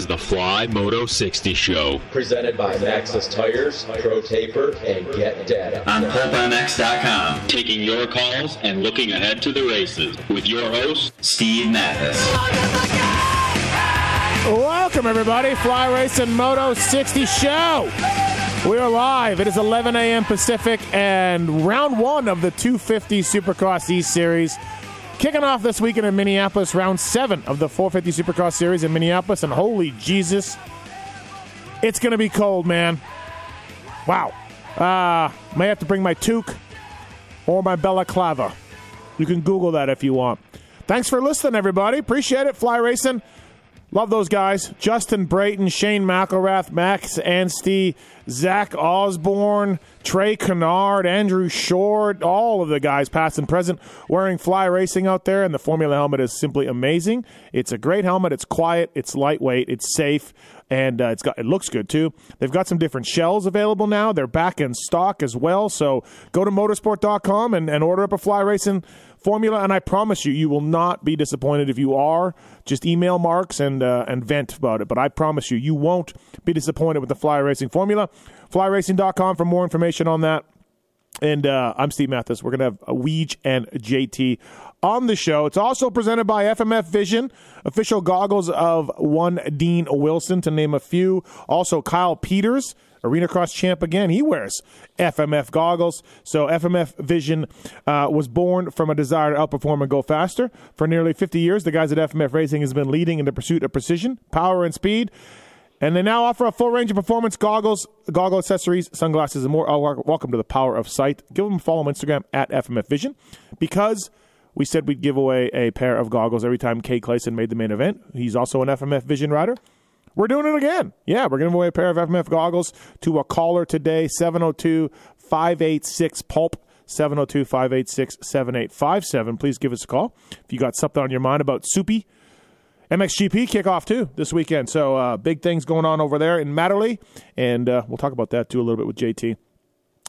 Is the Fly Moto 60 Show. presented by Maxxis Tires, Pro Taper, and Get Data. on PulpMX.com, taking your calls and looking ahead to the races with your host, Steve Matthes. Welcome, everybody. Fly Racing Moto 60 Show. We are live. It is 11 a.m. Pacific and round one of the 250 Supercross East Series. Kicking off this weekend in Minneapolis, round seven of the 450 Supercross Series in Minneapolis. And holy Jesus, it's going to be cold, man. Wow. Uh, may have to bring my toque or my balaclava. You can Google that if you want. Thanks for listening, everybody. Appreciate it. Fly Racing. Love those guys. Justin Brayton, Shane McElrath, Max Anstey, Zach Osborne, Trey Canard, Andrew Short, all of the guys, past and present, wearing fly racing out there. And the Formula helmet is simply amazing. It's a great helmet. It's quiet. It's lightweight. It's safe. And uh, it's got it looks good too. They've got some different shells available now. They're back in stock as well. So go to motosport.com and, and order up a fly racing formula, and I promise you, you will not be disappointed. If you are, just email Marks and uh, and vent about it. But I promise you, you won't be disappointed with the Fly Racing formula. FlyRacing.com for more information on that. And uh, I'm Steve Matthes. We're going to have a Weege and JT on the show. It's also presented by FMF Vision, official goggles of one Dean Wilson, to name a few. Also, Kyle Peters, Arena Cross champ again. He wears FMF goggles. So, FMF Vision uh, was born from a desire to outperform and go faster. For nearly 50 years, the guys at FMF Racing has been leading in the pursuit of precision, power, and speed. And they now offer a full range of performance goggles, goggle accessories, sunglasses, and more. Oh, welcome to the power of sight. Give them a follow on Instagram at FMF Vision because we said we'd give away a pair of goggles every time Cade Clason made the main event. He's also an FMF Vision rider. We're doing it again. Yeah, we're giving away a pair of FMF goggles to a caller today, 702 586 PULP. 702 586 7857. Please give us a call if you got something on your mind about Soupy. MXGP kickoff too this weekend. So uh, big things going on over there in Matterley, and uh, we'll talk about that too a little bit with JT.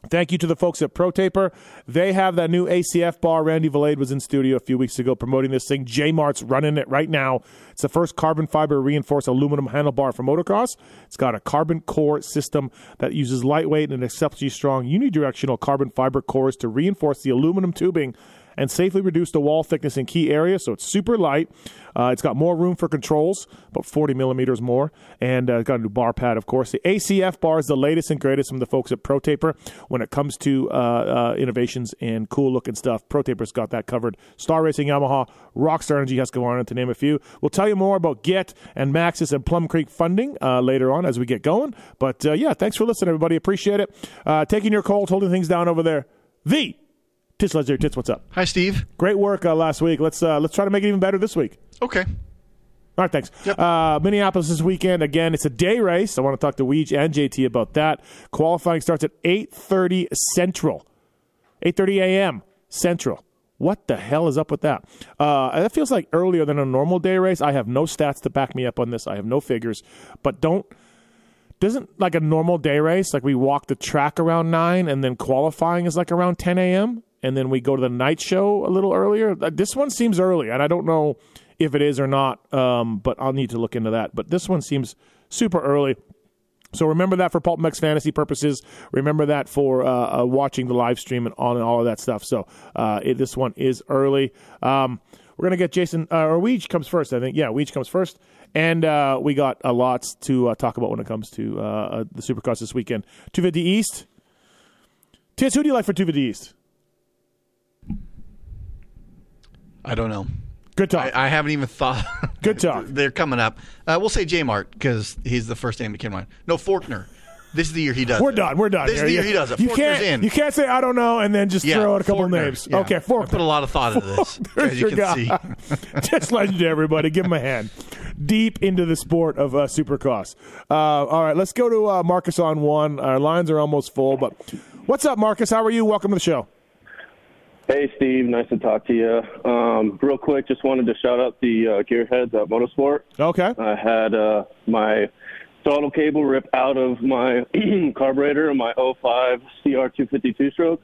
Thank you to the folks at ProTaper. They have that new ACF bar. Randy Valade was in studio a few weeks ago promoting this thing. J Mart's running it right now. It's the first carbon fiber reinforced aluminum handlebar for motocross. It's got a carbon core system that uses lightweight and exceptionally strong unidirectional carbon fiber cores to reinforce the aluminum tubing and safely reduce the wall thickness in key areas. So it's super light. Uh, it's got more room for controls, about 40 millimeters more, and uh, got a new bar pad, of course. The ACF bar is the latest and greatest from the folks at ProTaper when it comes to uh, uh, innovations and cool looking stuff. ProTaper's got that covered. Star Racing Yamaha, Rockstar Energy Husqvarna, to name a few. We'll tell you more about Get and Maxxis and Plum Creek funding uh, later on as we get going. But uh, yeah, thanks for listening, everybody. Appreciate it. Taking your calls, holding things down over there. The Tits Ledger Tits, what's up? Hi, Steve. Great work uh, last week. Let's uh, let's try to make it even better this week. Okay. All right, thanks. Yep. Uh, Minneapolis this weekend again. It's a day race. I want to talk to Weege and JT about that. Qualifying starts at eight thirty Central, eight thirty a.m. Central. What the hell is up with that? Uh, that feels like earlier than a normal day race. I have no stats to back me up on this. I have no figures, but don't doesn't like a normal day race like we walk the track around nine and then qualifying is like around 10 a.m and then we go to the night show a little earlier Uh, this one seems early and i don't know if it is or not um, but i'll need to look into that but this one seems super early so remember that for Pulp Mex fantasy purposes. Remember that for uh, uh, watching the live stream and all and all of that stuff. So uh, it, this one is early. Um, we're gonna get Jason uh, or Weege comes first. I think yeah, Weege comes first, and uh, we got a lot to talk about when it comes to the Supercross this weekend. 250 East. Tiz, who do you like for 250 East? I don't know. Good talk. I, I haven't even thought. Good talk. They're coming up. Uh, we'll say J Mart because he's the first name that came to mind. No, Forkner. This is the year he does. We're it. done. We're done. This is the year he does it. You Forkner's can't. in. You can't say I don't know and then just Yeah, throw out a couple Forkner. names. Yeah. Okay, I put a lot of thought into this, as you can guy. see. Just legendary, everybody. Give him a hand. Deep into the sport of uh, supercross. Uh, all right, let's go to uh, Marcus on one. Our lines are almost full, but what's up, Marcus? How are you? Welcome to the show. Hey, Steve. Nice to talk to you. Um, real quick, just wanted to shout out the uh, gearheads at MotoSport. Okay. I had uh, my throttle cable rip out of my carburetor in my 05 CR252 stroke.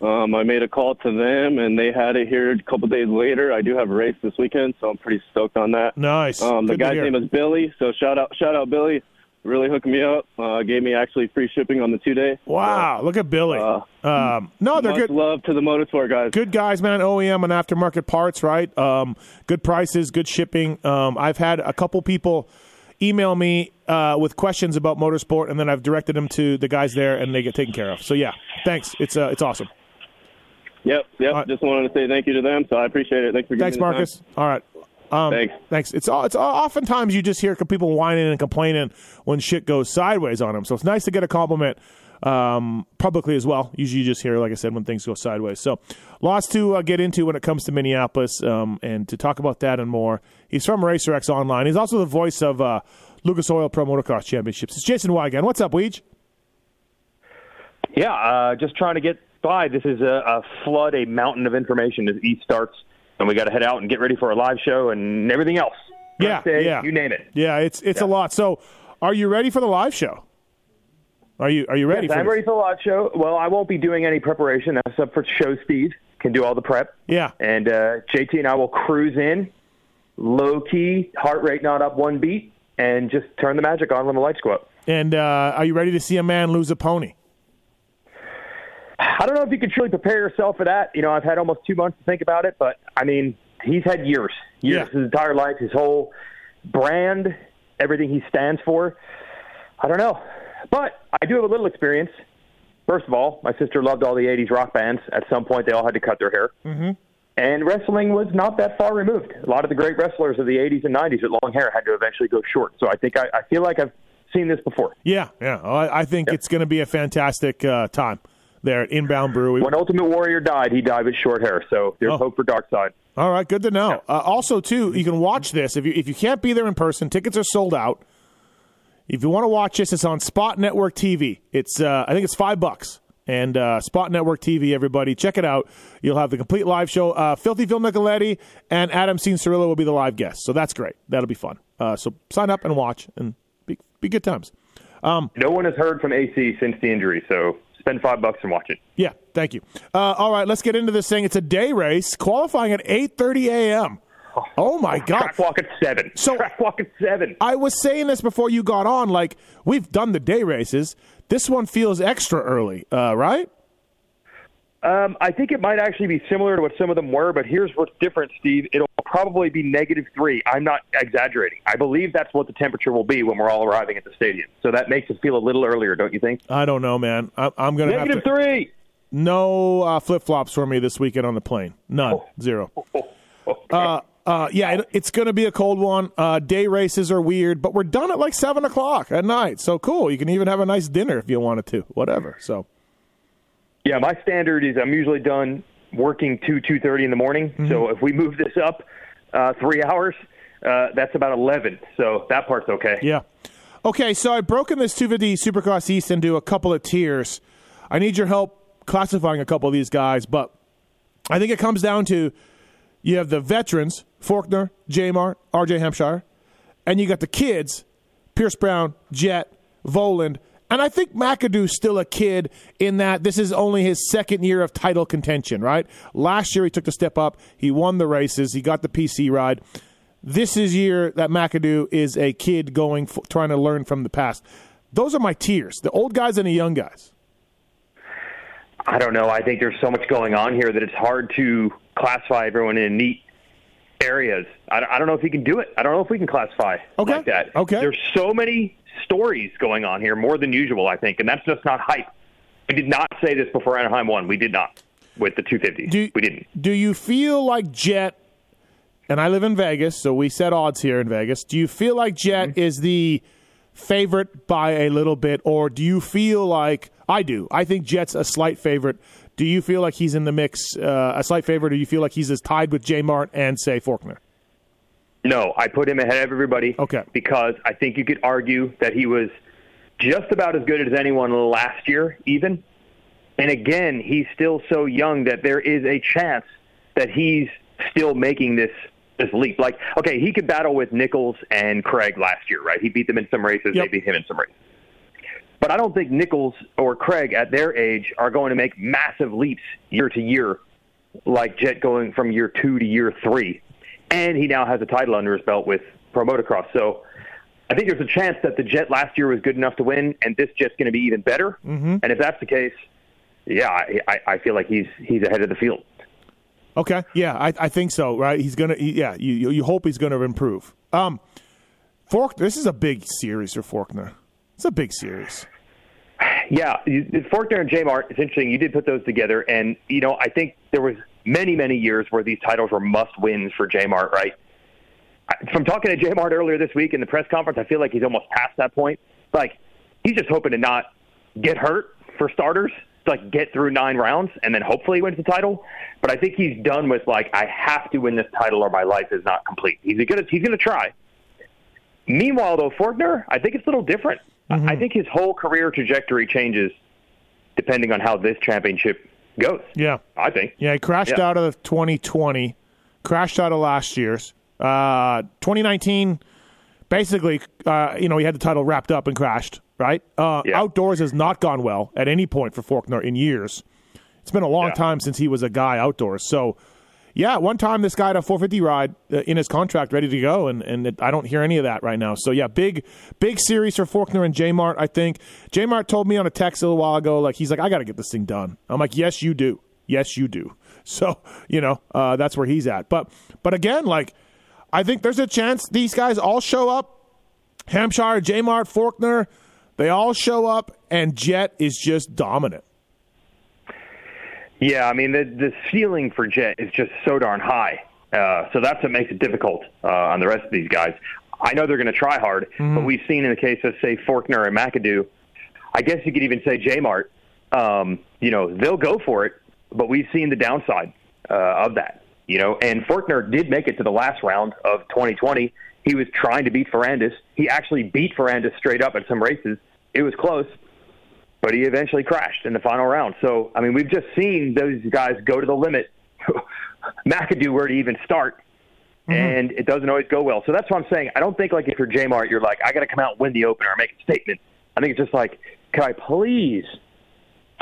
Um, I made a call to them, and they had it here a couple days later. I do have a race this weekend, so I'm pretty stoked on that. Nice. Um, the Good guy's name is Billy, so shout out, shout out, Billy. Really hooked me up. Uh, gave me actually free shipping on the two day. Wow, look at Billy. um, no, they're good. love to the MotoSport guys. Good guys, man. OEM and aftermarket parts, right? Um, good prices, good shipping. Um, I've had a couple people email me uh, with questions about MotoSport, and then I've directed them to the guys there, and they get taken care of. So yeah, thanks. It's uh, it's awesome. Yep, yep. Just wanted to say thank you to them, so I appreciate it. Thanks for giving Thanks, me the time. Marcus. All right. Um, Thanks. Thanks. It's all. It's oftentimes you just hear people whining and complaining when shit goes sideways on them. So it's nice to get a compliment um, publicly as well. Usually, you just hear, like I said, when things go sideways. So lots to uh, get into when it comes to Minneapolis, um, and to talk about that and more. He's from RacerX Online. He's also the voice of uh, Lucas Oil Pro Motocross Championships. It's Jason Weigandt. What's up, Weege? Yeah, uh, just trying to get by. This is a, a flood, a mountain of information as East starts, and we got to head out and get ready for a live show and everything else. Yeah, Birthday, yeah. you name it. Yeah, it's it's a lot. So, are you ready for the live show? Are you are you ready Yes, for I'm this? ready for the live show. Well, I won't be doing any preparation. That's up for show speed. Can do all the prep. Yeah. And uh, JT and I will cruise in, low key, heart rate not up one beat, and just turn the magic on when the lights go up. And uh, are you ready to see a man lose a pony? I don't know if you can truly prepare yourself for that. You know, I've had almost two months to think about it, but I mean, he's had years, years, his entire life, his whole brand, everything he stands for. I don't know, but I do have a little experience. First of all, my sister loved all the '80s rock bands. At some point, they all had to cut their hair, Mm-hmm. and wrestling was not that far removed. A lot of the great wrestlers of the '80s and '90s with long hair had to eventually go short. So I think I, I feel like I've seen this before. Yeah, yeah. Oh, I, I think it's going to be a fantastic uh, time there at Inbound Brewery. When Ultimate Warrior died, he died with short hair. So there's Oh. hope for Dark Side. All right, good to know. Uh, also, too, you can watch this if you if you can't be there in person. Tickets are sold out. If you want to watch this, it's on Spot Network TV. It's uh, I think it's five bucks. And uh, Spot Network TV, everybody, check it out. You'll have the complete live show. Uh, Filthy Phil Nicoletti and Adam Cianciarulo will be the live guests, so that's great. That'll be fun. Uh, so sign up and watch, and be, be good times. Um, No one has heard from AC since the injury, so spend five bucks and watch it. Yeah, thank you. Uh, all right, let's get into this thing. It's a day race, qualifying at 8:30 a.m. Oh my God! Track walk at seven. So track walk at seven. I was saying this before you got on. Like we've done the day races. This one feels extra early, uh, right? Um, I think it might actually be similar to what some of them were, but here's what's different, Steve. It'll probably be negative three. I'm not exaggerating. I believe that's what the temperature will be when we're all arriving at the stadium. So that makes it feel a little earlier, don't you think? I don't know, man. I, I'm gonna have Negative to, three. No uh, flip flops for me this weekend on the plane. None, Oh. zero. Uh, uh, yeah, it, it's going to be a cold one. Uh, day races are weird, but we're done at like seven o'clock at night. So cool. You can even have a nice dinner if you wanted to. Whatever. So Yeah, my standard is I'm usually done working two two thirty in the morning. Mm-hmm. So if we move this up uh, three hours, uh, that's about eleven. So that part's okay. Yeah. Okay, so I've broken this 250 Supercross East into a couple of tiers. I need your help classifying a couple of these guys, but I think it comes down to you have the veterans, Forkner, Jamar, RJ Hampshire, and you got the kids, Pierce Brown, Jett, Vohland, and I think McAdoo's still a kid in that this is only his second year of title contention, right? Last year he took the step up, he won the races, he got the PC ride. This is year that McAdoo is a kid going f- trying to learn from the past. Those are my tiers: the old guys and the young guys. I don't know. I think there's so much going on here that it's hard to classify everyone in neat areas. I, I don't know if he can do it. I don't know if we can classify Okay. like that. Okay. There's so many stories going on here, more than usual, I think, and that's just not hype. We did not say this before Anaheim one. We did not with the 250. Do, we didn't. Do you feel like Jett and I live in Vegas, so we set odds here in Vegas. Do you feel like Jett Mm-hmm. is the favorite by a little bit, or do you feel like I do? I think Jett's a slight favorite. Do you feel like he's in the mix, uh, a slight favorite, or do you feel like he's as tied with J Mart and say Forkner? No, I put him ahead of everybody. Okay. Because I think you could argue that he was just about as good as anyone last year, even. And again, he's still so young that there is a chance that he's still making this this leap. Like, okay, he could battle with Nichols and Craig last year, right? He beat them in some races. Yep. They beat him in some races. But I don't think Nichols or Craig at their age are going to make massive leaps year to year, like Jett going from year two to year three. And he now has a title under his belt with Pro Motocross. So I think there's a chance that the Jett last year was good enough to win, and this Jett's going to be even better. Mm-hmm. And if that's the case, yeah, I, I, I feel like he's he's ahead of the field. Okay, yeah, I, I think so. Right, he's gonna. He, yeah, you you- hope he's gonna improve. Um, Fork, this is a big series for Forkner. It's a big series. Yeah, you- Forkner and J Mart. It's interesting. You did put those together, and you know I think there was many many years where these titles were must wins for J Mart. Right. From talking to J Mart earlier this week in the press conference, I feel like he's almost past that point. Like he's just hoping to not get hurt for starters, to, like get through nine rounds, and then hopefully wins the title. But I think he's done with like I have to win this title or my life is not complete. He's gonna he's gonna try. Meanwhile, though, Forkner, I think it's a little different. I I mm-hmm. think his whole career trajectory changes depending on how this championship goes. Yeah, I think. yeah. He crashed Yeah. out of 2020, crashed out of last year's. Uh, 2019, basically, uh, you know, he had the title wrapped up and crashed. Right. Uh, Yeah. Outdoors has not gone well at any point for Forkner in years. It's been a long Yeah. time since he was a guy outdoors. So, yeah, one time this guy had a 450 ride uh, in his contract ready to go, and, and it, I don't hear any of that right now. So, yeah, big big series for Forkner and J Mart, I think. J Mart told me on a text a little while ago, like, he's like, I got to get this thing done. I'm like, yes, you do. Yes, you do. So, you know, uh, that's where he's at. But, but again, like, I think there's a chance these guys all show up. Hampshire, J Mart, Forkner, they all show up, and Jett is just dominant. Yeah, I mean the the ceiling for Jett is just so darn high. Uh, so that's what makes it difficult uh, on the rest of these guys. I know they're going to try hard, but we've seen in the case of say Forkner and McAdoo, I guess you could even say J Mart. Um, you know they'll go for it, but we've seen the downside uh, of that. You know, and Forkner did make it to the last round of 2020. He was trying to beat Ferrandis. He actually beat Ferrandis straight up at some races. It was close, but he eventually crashed in the final round. So, I mean, we've just seen those guys go to the limit. McAdoo where to even start, and it doesn't always go well. So that's what I'm saying. I don't think like if you're J Mart, you're like, I got to come out and win the opener or make a statement. I think it's just like, can I please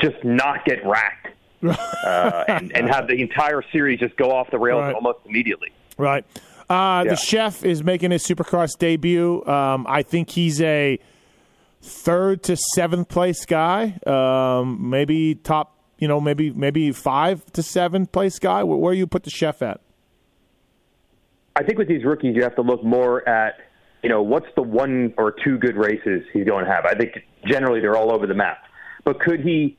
just not get racked uh, and, and have the entire series just go off the rails Right. almost immediately? Right. Uh, Yeah. The chef is making his Supercross debut. Um, I think he's a third to seventh place guy. Um, maybe top, you know, maybe maybe five to seventh place guy. Where, where you put the chef at? I think with these rookies, you have to look more at, you know, what's the one or two good races he's going to have. I think generally they're all over the map. But could he,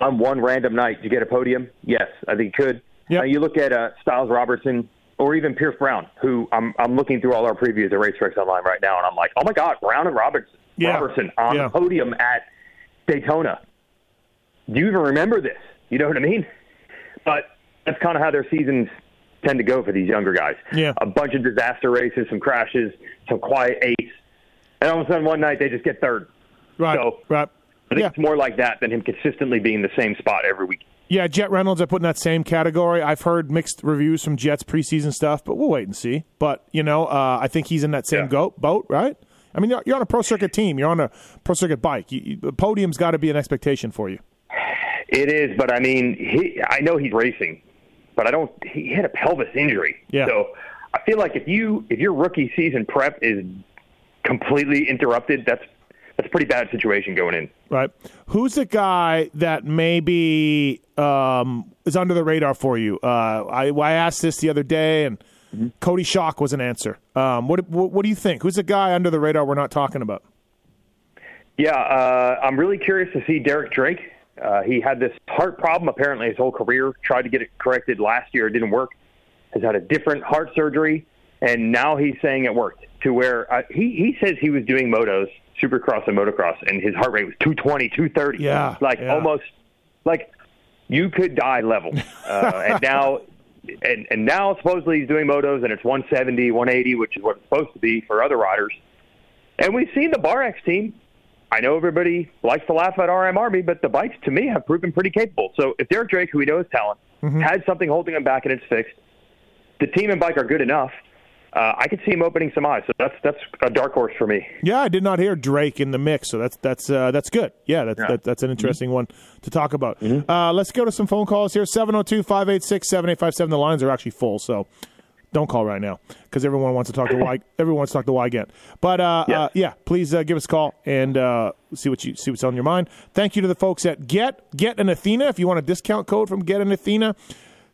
on one random night, to get a podium? Yes, I think he could. Yep. Uh, you look at uh, Stilez Robertson or even Pierce Brown, who I'm, I'm looking through all our previews at RacerX Online right now, and I'm like, oh my God, Brown and Robertson, Yeah. Robertson on Yeah. the podium at Daytona. Do you even remember this? You know what I mean? But that's kind of how their seasons tend to go for these younger guys. Yeah. A bunch of disaster races, some crashes, some quiet eights, and all of a sudden one night they just get third. Right. So- right. I think Yeah. it's more like that than him consistently being in the same spot every week. Yeah, Jett Reynolds I put in that same category. I've heard mixed reviews from Jett's preseason stuff, but we'll wait and see. But you know, uh, I think he's in that same Yeah. goat boat, right? I mean, you're, you're on a pro circuit team. You're on a pro circuit bike. You, you, the podium's got to be an expectation for you. It is, but I mean, he, I know he's racing, but I don't. He had a pelvis injury, Yeah. so I feel like if you if your rookie season prep is completely interrupted, that's that's a pretty bad situation going in. Right. Who's the guy that maybe um, is under the radar for you? Uh, I, I asked this the other day, and Coty Schock was an answer. Um, what, what What do you think? Who's the guy under the radar we're not talking about? Yeah, uh, I'm really curious to see Derek Drake. Uh, he had this heart problem apparently his whole career. Tried to get it corrected last year, it didn't work. has had a different heart surgery, and now he's saying it worked. To where uh, he he says he was doing motos, supercross and motocross, and his heart rate was 220, 230. Yeah, like yeah. almost like you could die level. Uh, and now, and and now supposedly he's doing motos, and it's 170, 180, which is what it's supposed to be for other riders. And we've seen the BarX team. I know everybody likes to laugh at RM Army, but the bikes to me have proven pretty capable. So if Derek Drake, who we know is talent, mm-hmm. had something holding him back and it's fixed, the team and bike are good enough. Uh, I could see him opening some eyes. So that's that's a dark horse for me. Yeah, I did not hear Drake in the mix, so that's that's uh, that's good. Yeah, that's Yeah. That, that's an interesting one to talk about. Mm-hmm. Uh, let's go to some phone calls here 702-586-7857. The lines are actually full, so don't call right now because everyone wants to talk to Y. Everyone wants to talk to Y again. But uh, Yes. uh, yeah, please uh, give us a call and uh, see what you see what's on your mind. Thank you to the folks at Get Get and Athena. If you want a discount code from Get an Athena.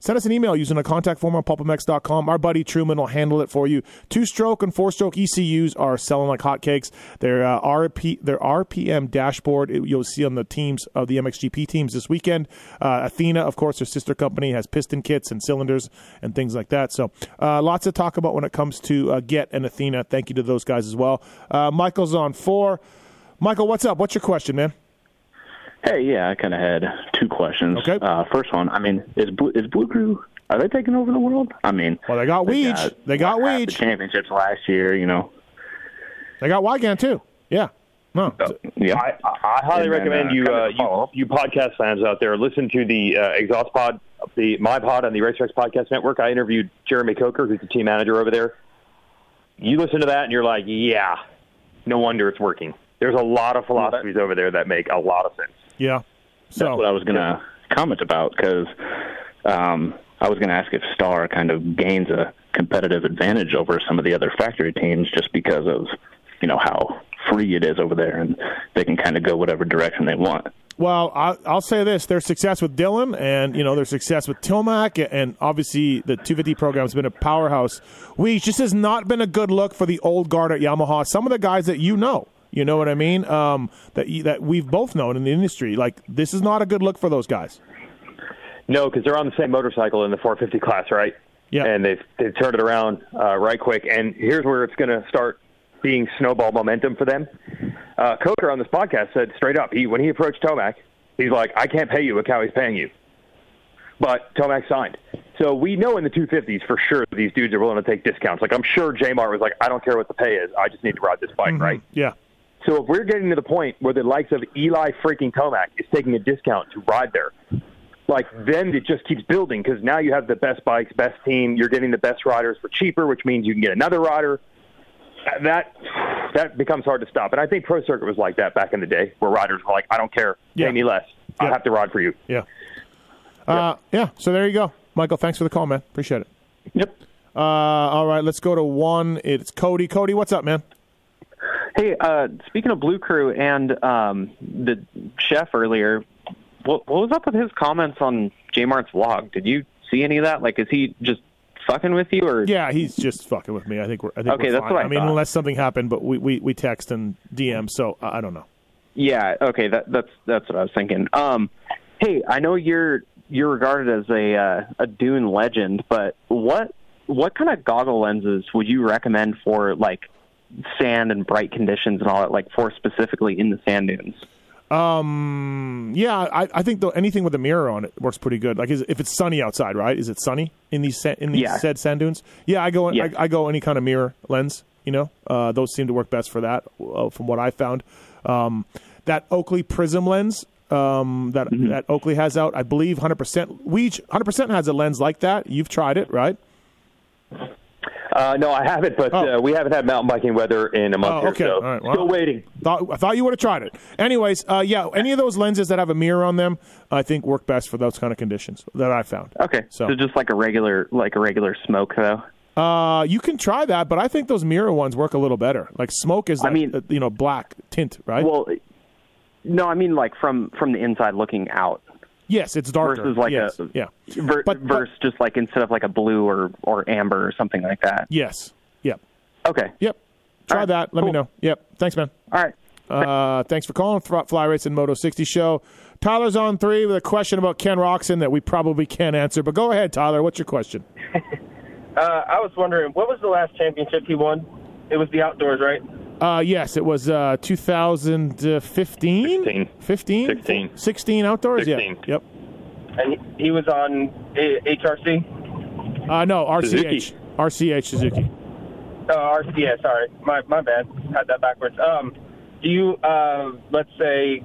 Send us an email using the contact form on PulpMX.com. Our buddy Truman will handle it for you. Two stroke and four stroke ECUs are selling like hotcakes. Their uh, RP, their RPM dashboard it- you'll see on the teams of the MXGP teams this weekend. Uh, Athena, of course, their sister company has piston kits and cylinders and things like that. So uh, lots to talk about when it comes to uh, Get and Athena. Thank you to those guys as well. Uh, Michael's on four. Michael, what's up? What's your question, man? Hey, yeah, I kind of had two questions. Okay. Uh, first one, I mean, is Blue, is Blue Crew are they taking over the world? I mean, well, they got Weege. They got half Weege. the championships last year. You know, They got Weigandt too. Yeah. No. yeah. I, I, I highly And then, recommend uh, you, uh, you you podcast fans out there listen to the uh, Exhaust Pod, the My Pod, on the RacerX Podcast Network. I interviewed Jeremy Coker, who's the team manager over there. You listen to that, and you're like, yeah, no wonder it's working. There's a lot of philosophies over there that make a lot of sense. Yeah. So That's what I was going to comment about because um, I was going to ask if Star kind of gains a competitive advantage over some of the other factory teams just because of you know how free it is over there and they can kind of go whatever direction they want. Well, I, I'll say this: their success with Dylan, and you know their success with Tomac, and obviously the 250 program has been a powerhouse. We just has not been a good look for the old guard at Yamaha. Some of the guys that you know, you know what I mean, um, that that we've both known in the industry. Like this is not a good look for those guys. No, because they're on the same motorcycle in the 450 class, right? Yeah. And they've they've turned it around uh, right quick. And here's where it's going to start being snowball momentum for them. Uh, Coker on this podcast said straight up, he when he approached Tomac, he's like, I can't pay you what Kawi's paying you. But Tomac signed. So we know in the 250s for sure these dudes are willing to take discounts. Like I'm sure J Mart was like, I don't care what the pay is, I just need to ride this bike, right? Yeah. So if we're getting to the point where the likes of Eli freaking Tomac is taking a discount to ride there, like then it just keeps building because now you have the best bikes, best team. You're getting the best riders for cheaper, which means you can get another rider. That that becomes hard to stop. And I think Pro Circuit was like that back in the day, where riders were like, "I don't care, Yeah. pay me less. I have to ride for you." Yeah. Uh, yeah. So there you go, Michael. Thanks for the call, man. Appreciate it. Yep. Uh, all right, let's go to one. It's Cody. Cody, what's up, man? Hey, uh, speaking of Blue Crew and um, the chef earlier, what, what was up with his comments on J Mart's vlog? Did you see any of that? Like, is he just fucking with you, or Yeah, he's just fucking with me. I think we're. I think Okay, we're that's fine. what I mean, thought. unless something happened, but we, we, we text and DM, so I I don't know. Yeah, okay, that, that's that's what I was thinking. Um, hey, I know you're you're regarded as a uh, a dune legend, but what what kind of goggle lenses would you recommend for like sand and bright conditions and all that, like for specifically in the sand dunes? Um, yeah, I, I think though anything with a mirror on it works pretty good. Like, is, if it's sunny outside, right? Is it sunny in these sa- in these Yeah. said sand dunes? Yeah, I go Yeah. I, I go any kind of mirror lens. You know, uh, those seem to work best for that, uh, from what I found. Um, that Oakley Prism lens um, that Mm-hmm. that Oakley has out, I believe, hundred percent. We hundred percent has a lens like that. You've tried it, right? Uh, no, I haven't, but uh, we haven't had mountain biking weather in a month Oh, here, so All right. Well, still waiting. Thought, I thought you would have tried it. Anyways, uh, yeah, any of those lenses that have a mirror on them, I think work best for those kind of conditions that I found. Okay, so, just like a regular like a regular smoke though. Uh, you can try that, but I think those mirror ones work a little better. Like smoke is, I mean- uh, you know, black tint, right? Well, no, I mean like from from the inside looking out. Yes, it's darker. versus like yes. a- yeah, Ver- versus just like instead of like a blue or or amber or something like that. yes, yep, Okay. yep. Try that. Let me know. Yep. Thanks, man. All right. Uh, thanks for calling Fly Fly and Moto 60 show. Tyler's on three with a question about Ken Roczen that we probably can't answer, but go ahead, Tyler. What's your question? Uh, I was wondering, what was the last championship he won? It was the outdoors, right? Uh, yes, it was uh, 2015? 16. 15? 16. 16 outdoors? 16. Yeah. Yep. And he, he was on HRC? Uh, no, RCH. Suzuki. RCH Suzuki. Oh, RCS, sorry. My, my bad. Had that backwards. Um, do you, uh, let's say,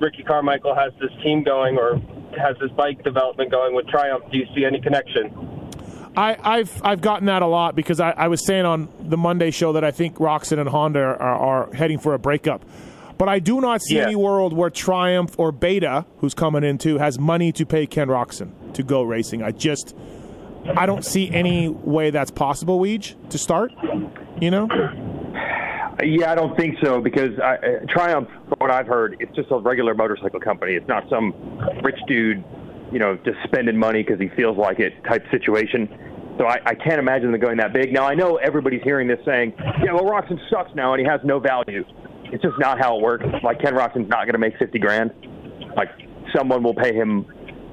Ricky Carmichael has this team going or has this bike development going with Triumph. Do you see any connection? I, I've I've gotten that a lot because I, I was saying on the Monday show that I think Roczen and Honda are, are heading for a breakup. But I do not see Yeah. any world where Triumph or Beta, who's coming in too, has money to pay Ken Roczen to go racing. I just I don't see any way that's possible, Weege, to start. You know? Yeah, I don't think so because I, uh, Triumph, from what I've heard, it's just a regular motorcycle company. It's not some rich dude, you know, just spending money because he feels like it type situation. So I, I can't imagine them going that big. Now I know everybody's hearing this saying, "Yeah, well, Roczen sucks now and he has no value." It's just not how it works. Like Ken Roczen's not going to make fifty grand. Like someone will pay him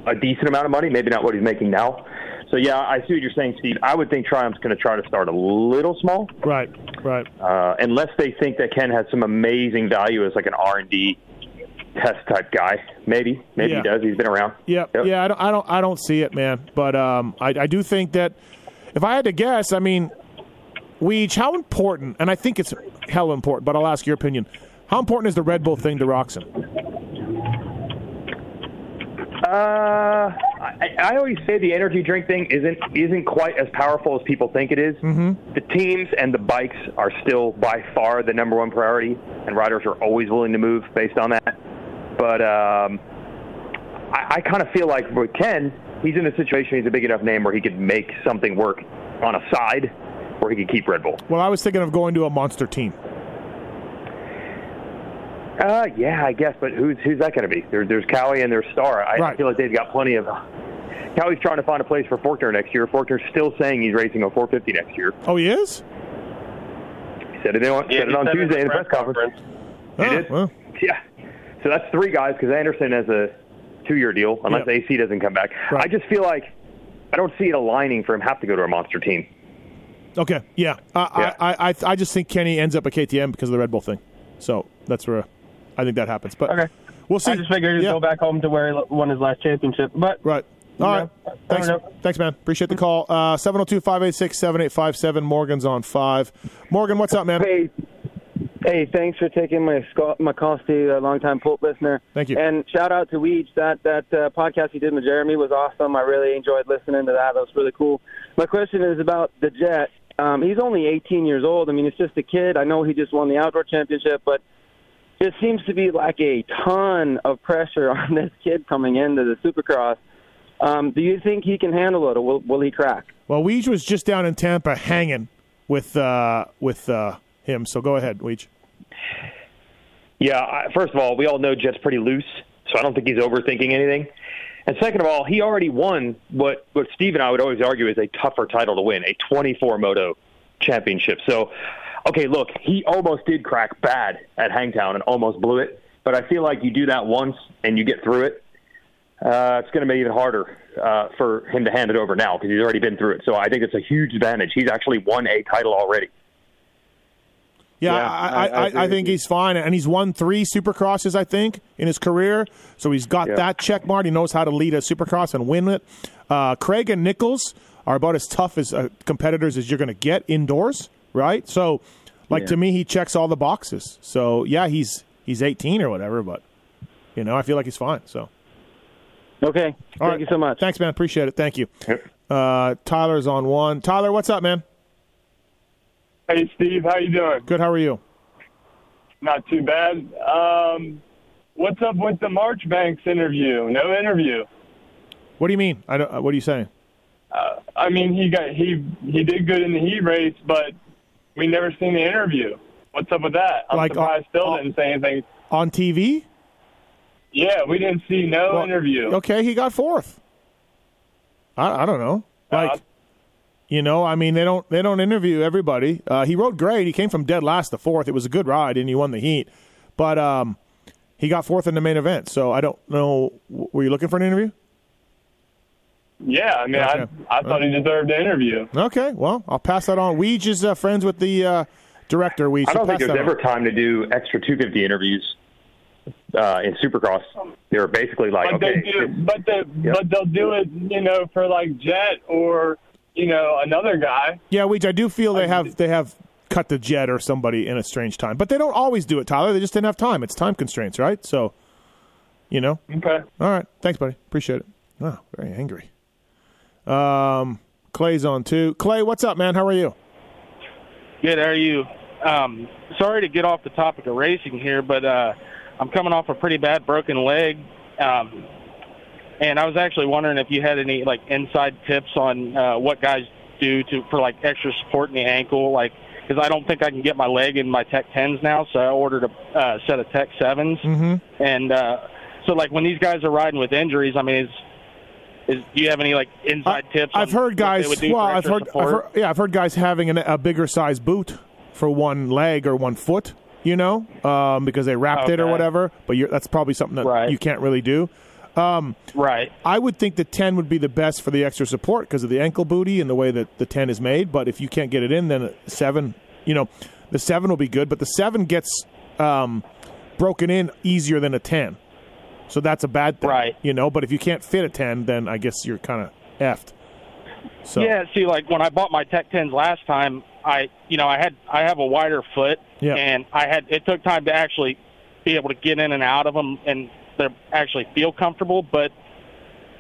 a decent amount of money, maybe not what he's making now. So yeah, I see what you're saying, Steve. I would think Triumph's going to try to start a little small Right, right. uh, unless they think that Ken has some amazing value as like an R and D test type guy. Maybe, maybe Yeah. he does. He's been around. Yeah, yeah. I don't, I don't, I don't see it, man. But um, I, I do think that if I had to guess, I mean, Weege, how important? And I think it's hell important. But I'll ask your opinion. How important is the Red Bull thing to Roczen? Uh, I, I always say the energy drink thing isn't isn't quite as powerful as people think it is. Mm-hmm. The teams and the bikes are still by far the number one priority, and riders are always willing to move based on that. But um, I, I kind of feel like with Ken, he's in a situation he's a big enough name where he could make something work on a side, where he could keep Red Bull. Well, I was thinking of going to a monster team. Uh, yeah, I guess, but who's who's that going to be? There, there's Kawi and there's Star. I, I feel like they've got plenty of. Kawi's trying to find a place for Forkner next year. Forkner's still saying he's racing a 450 next year. Oh, he is. He said it, on, Yeah, said he it on said Tuesday at in the the press conference. He did? well. Yeah. So that's three guys because Anderson has a two-year deal unless AC doesn't come back. I just feel like I don't see it aligning for him to have to go to a monster team. Okay, yeah. I, I, I, I, I just think Kenny ends up at KTM because of the Red Bull thing. So that's where I think that happens. But Okay. we'll see. I just figured he'd Yeah. go back home to where he won his last championship. But Right. All you know, I Thanks, thanks, man. Appreciate the call. Uh, 702 586 7857. Morgan's on five. Morgan, what's up, man? Hey, hey, thanks for taking my my call, Steve, a longtime Pulp listener. Thank you. And shout out to Weege. That that uh, podcast you did with Jeremy was awesome. I really enjoyed listening to that. That was really cool. My question is about the Jett. Um, he's only 18 years old. I mean, it's just a kid. I know he just won the outdoor championship, but it seems to be like a ton of pressure on this kid coming into the Supercross. Um, do you think he can handle it, or will, will he crack? Well, Weege was just down in Tampa hanging with uh, with uh, him. So go ahead, Weege. Yeah, I, first of all, we all know Jett's pretty loose, so I don't think he's overthinking anything. And second of all, he already won what what Steve and I would always argue is a tougher title to win, a 24 moto championship. So, okay, look, he almost did crack bad at Hangtown and almost blew it. But I feel like you do that once and you get through it, uh, it's going to be even harder uh, for him to hand it over now because he's already been through it. So I think it's a huge advantage. He's actually won a title already. Yeah, Yeah, I, I- I, I I, agree I with think he's fine, and he's won three Supercrosses, I think, in his career. So he's got Yeah. that check mark. He knows how to lead a Supercross and win it. Uh, Craig and Nichols are about as tough as uh, competitors as you're going to get indoors, right? So, like Yeah. to me, he checks all the boxes. So yeah, he's he's 18 or whatever, but you know, I feel like he's fine. So Okay. All Thank right. you so much. Thanks, man. Appreciate it. Thank you. Uh, Tyler's on one. Tyler, what's up, man? Hey, Steve, how you doing? Good. How are you? Not too bad. Um, what's up with the Marchbanks interview? No interview. What do you mean? I don't, uh, what are you saying? Uh, I mean, he got he he did good in the heat race, but we never seen the interview. What's up with that? I'm Like, surprised uh, Phil uh, didn't say anything. On TV? Yeah, we didn't see no Well, interview. Okay, he got fourth. I, I don't know. Uh, Like, you know, I mean, they don't they don't interview everybody. Uh, he rode great. He came from dead last to fourth. It was a good ride, and he won the heat. But um, he got fourth in the main event. So I don't know. Were you looking for an interview? Yeah, I mean, Okay. I I thought he deserved an interview. Okay, well, I'll pass that on. Weege is uh, friends with the uh, director. Weege. I don't so think pass there's that ever on. time to do extra 250 interviews uh, in Supercross. They're basically like, but okay, they do, but they Yep. but they'll do it, you know, for like Jett or you know another guy. Yeah, Weege, I do feel they have they have cut the jet or somebody in a strange time, but they don't always do it, Tyler. They just didn't have time. It's time constraints, right? So, you know. Okay. All right. Thanks, buddy. Appreciate it. Oh, very angry. Um, Clay's on too. Clay, what's up, man? How are you? Good. How are you? Um, sorry to get off the topic of racing here, but uh, I'm coming off a pretty bad broken leg, um, and I was actually wondering if you had any like inside tips on uh, what guys do to for like extra support in the ankle, like because I don't think I can get my leg in my Tech Tens now, so I ordered a uh, set of Tech Sevens, Mm-hmm. and uh, so like when these guys are riding with injuries, I mean, is is do you have any like inside tips? I've on heard guys. They would do Well, I've heard, I've heard. Yeah, I've heard guys having an, a bigger size boot for one leg or one foot. You know, um, because they wrapped it or whatever. But you're, that's probably something that you can't really do. Um, right. I would think the ten would be the best for the extra support because of the ankle booty and the way that the ten is made. But if you can't get it in, then a seven. You know, the seven will be good. But the seven gets um, broken in easier than a ten. So that's a bad thing, right? You know, but if you can't fit a ten, then I guess you're kind of effed. So Yeah, see, like when I bought my Tech Tens last time, I, you know, I had I have a wider foot, Yeah. and I had it took time to actually be able to get in and out of them, and they actually feel comfortable. But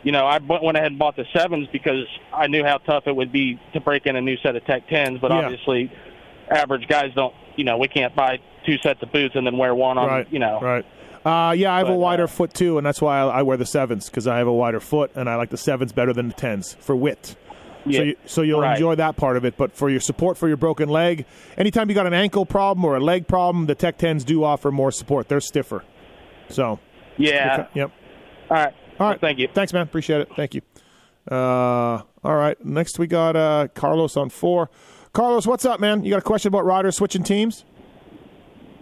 you know, I went ahead and bought the sevens because I knew how tough it would be to break in a new set of Tech Tens. But Yeah. obviously, average guys don't, you know, we can't buy two sets of boots and then wear one on, right, you know. right. Uh, yeah, I have a wider foot too, and that's why I, I wear the sevens because I have a wider foot, and I like the sevens better than the tens for width. So, Yeah, you, so you'll right. enjoy that part of it. But for your support for your broken leg, anytime you got an ankle problem or a leg problem, the Tech Tens do offer more support. They're stiffer. So Yeah. Okay, Yep. All right. All right. thank you. Thanks, man. Appreciate it. Thank you. Uh, all right. Next, we got uh, Carlos on four. Carlos, what's up, man? You got a question about riders switching teams?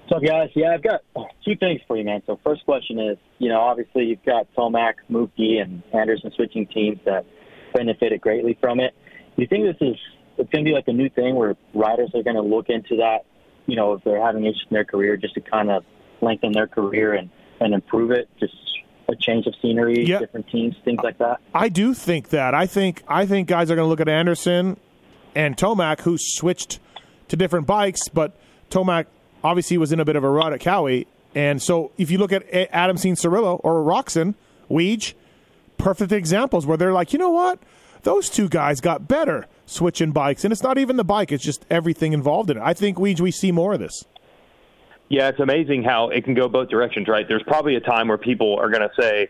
What's up, guys? Yeah, I've got two things for you, man. So, first question is, you know, obviously you've got Tomac, Mookie, and Anderson switching teams that benefited greatly from it. Do you think this is it's going to be like a new thing where riders are going to look into that, you know, if they're having issues in their career, just to kind of lengthen their career and and improve it, just a change of scenery, Yeah. different teams, things like that. I do think that. I think I think guys are going to look at Anderson and Tomac, who switched to different bikes, but Tomac obviously was in a bit of a rut at Kawi, and so if you look at A- Adam Cianciarulo or Roczen, Weege, perfect examples where they're like, you know what, those two guys got better switching bikes, and it's not even the bike; it's just everything involved in it. I think Weege, we see more of this. Yeah, it's amazing how it can go both directions, right? There's probably a time where people are going to say,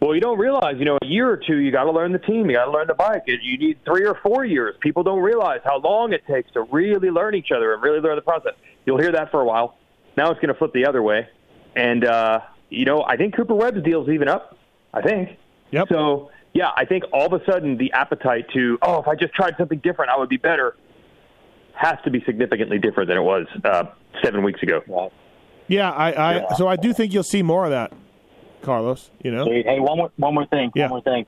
well, you don't realize, you know, a year or two, you got to learn the team, you got to learn the bike. You need three or four years. People don't realize how long it takes to really learn each other and really learn the process. You'll hear that for a while. Now it's going to flip the other way. And, uh, you know, I think Cooper Webb's deal's even up. I think. Yep. So, yeah, I think all of a sudden the appetite to, oh, if I just tried something different, I would be better, has to be significantly different than it was uh, seven weeks ago. Yeah, I, I so I do think you'll see more of that, Carlos. You know, Sweet. Hey, one more one more thing. Yeah. One more thing.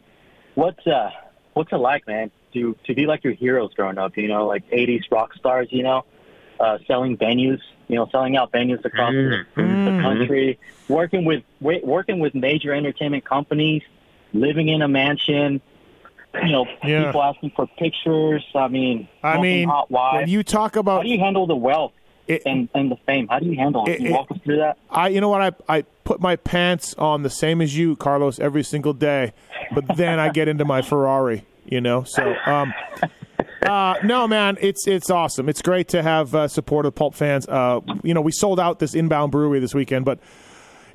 What's uh what's it like, man, to to be like your heroes growing up, you know, like eighties rock stars, you know, uh selling venues, you know, selling out venues across the, the country, working with working with major entertainment companies, living in a mansion, you know, Yeah. people asking for pictures. I mean, I mean, hot wives. when you talk about how do you handle the wealth and and the fame? How do you handle it? It- Can you it- walk us through that? I, you know what? I, I put my pants on the same as you, Carlos, every single day, but then I get into my Ferrari. You know, so um, uh, no, man, it's it's awesome. It's great to have uh, support of Pulp fans. Uh, you know, we sold out this inbound brewery this weekend, but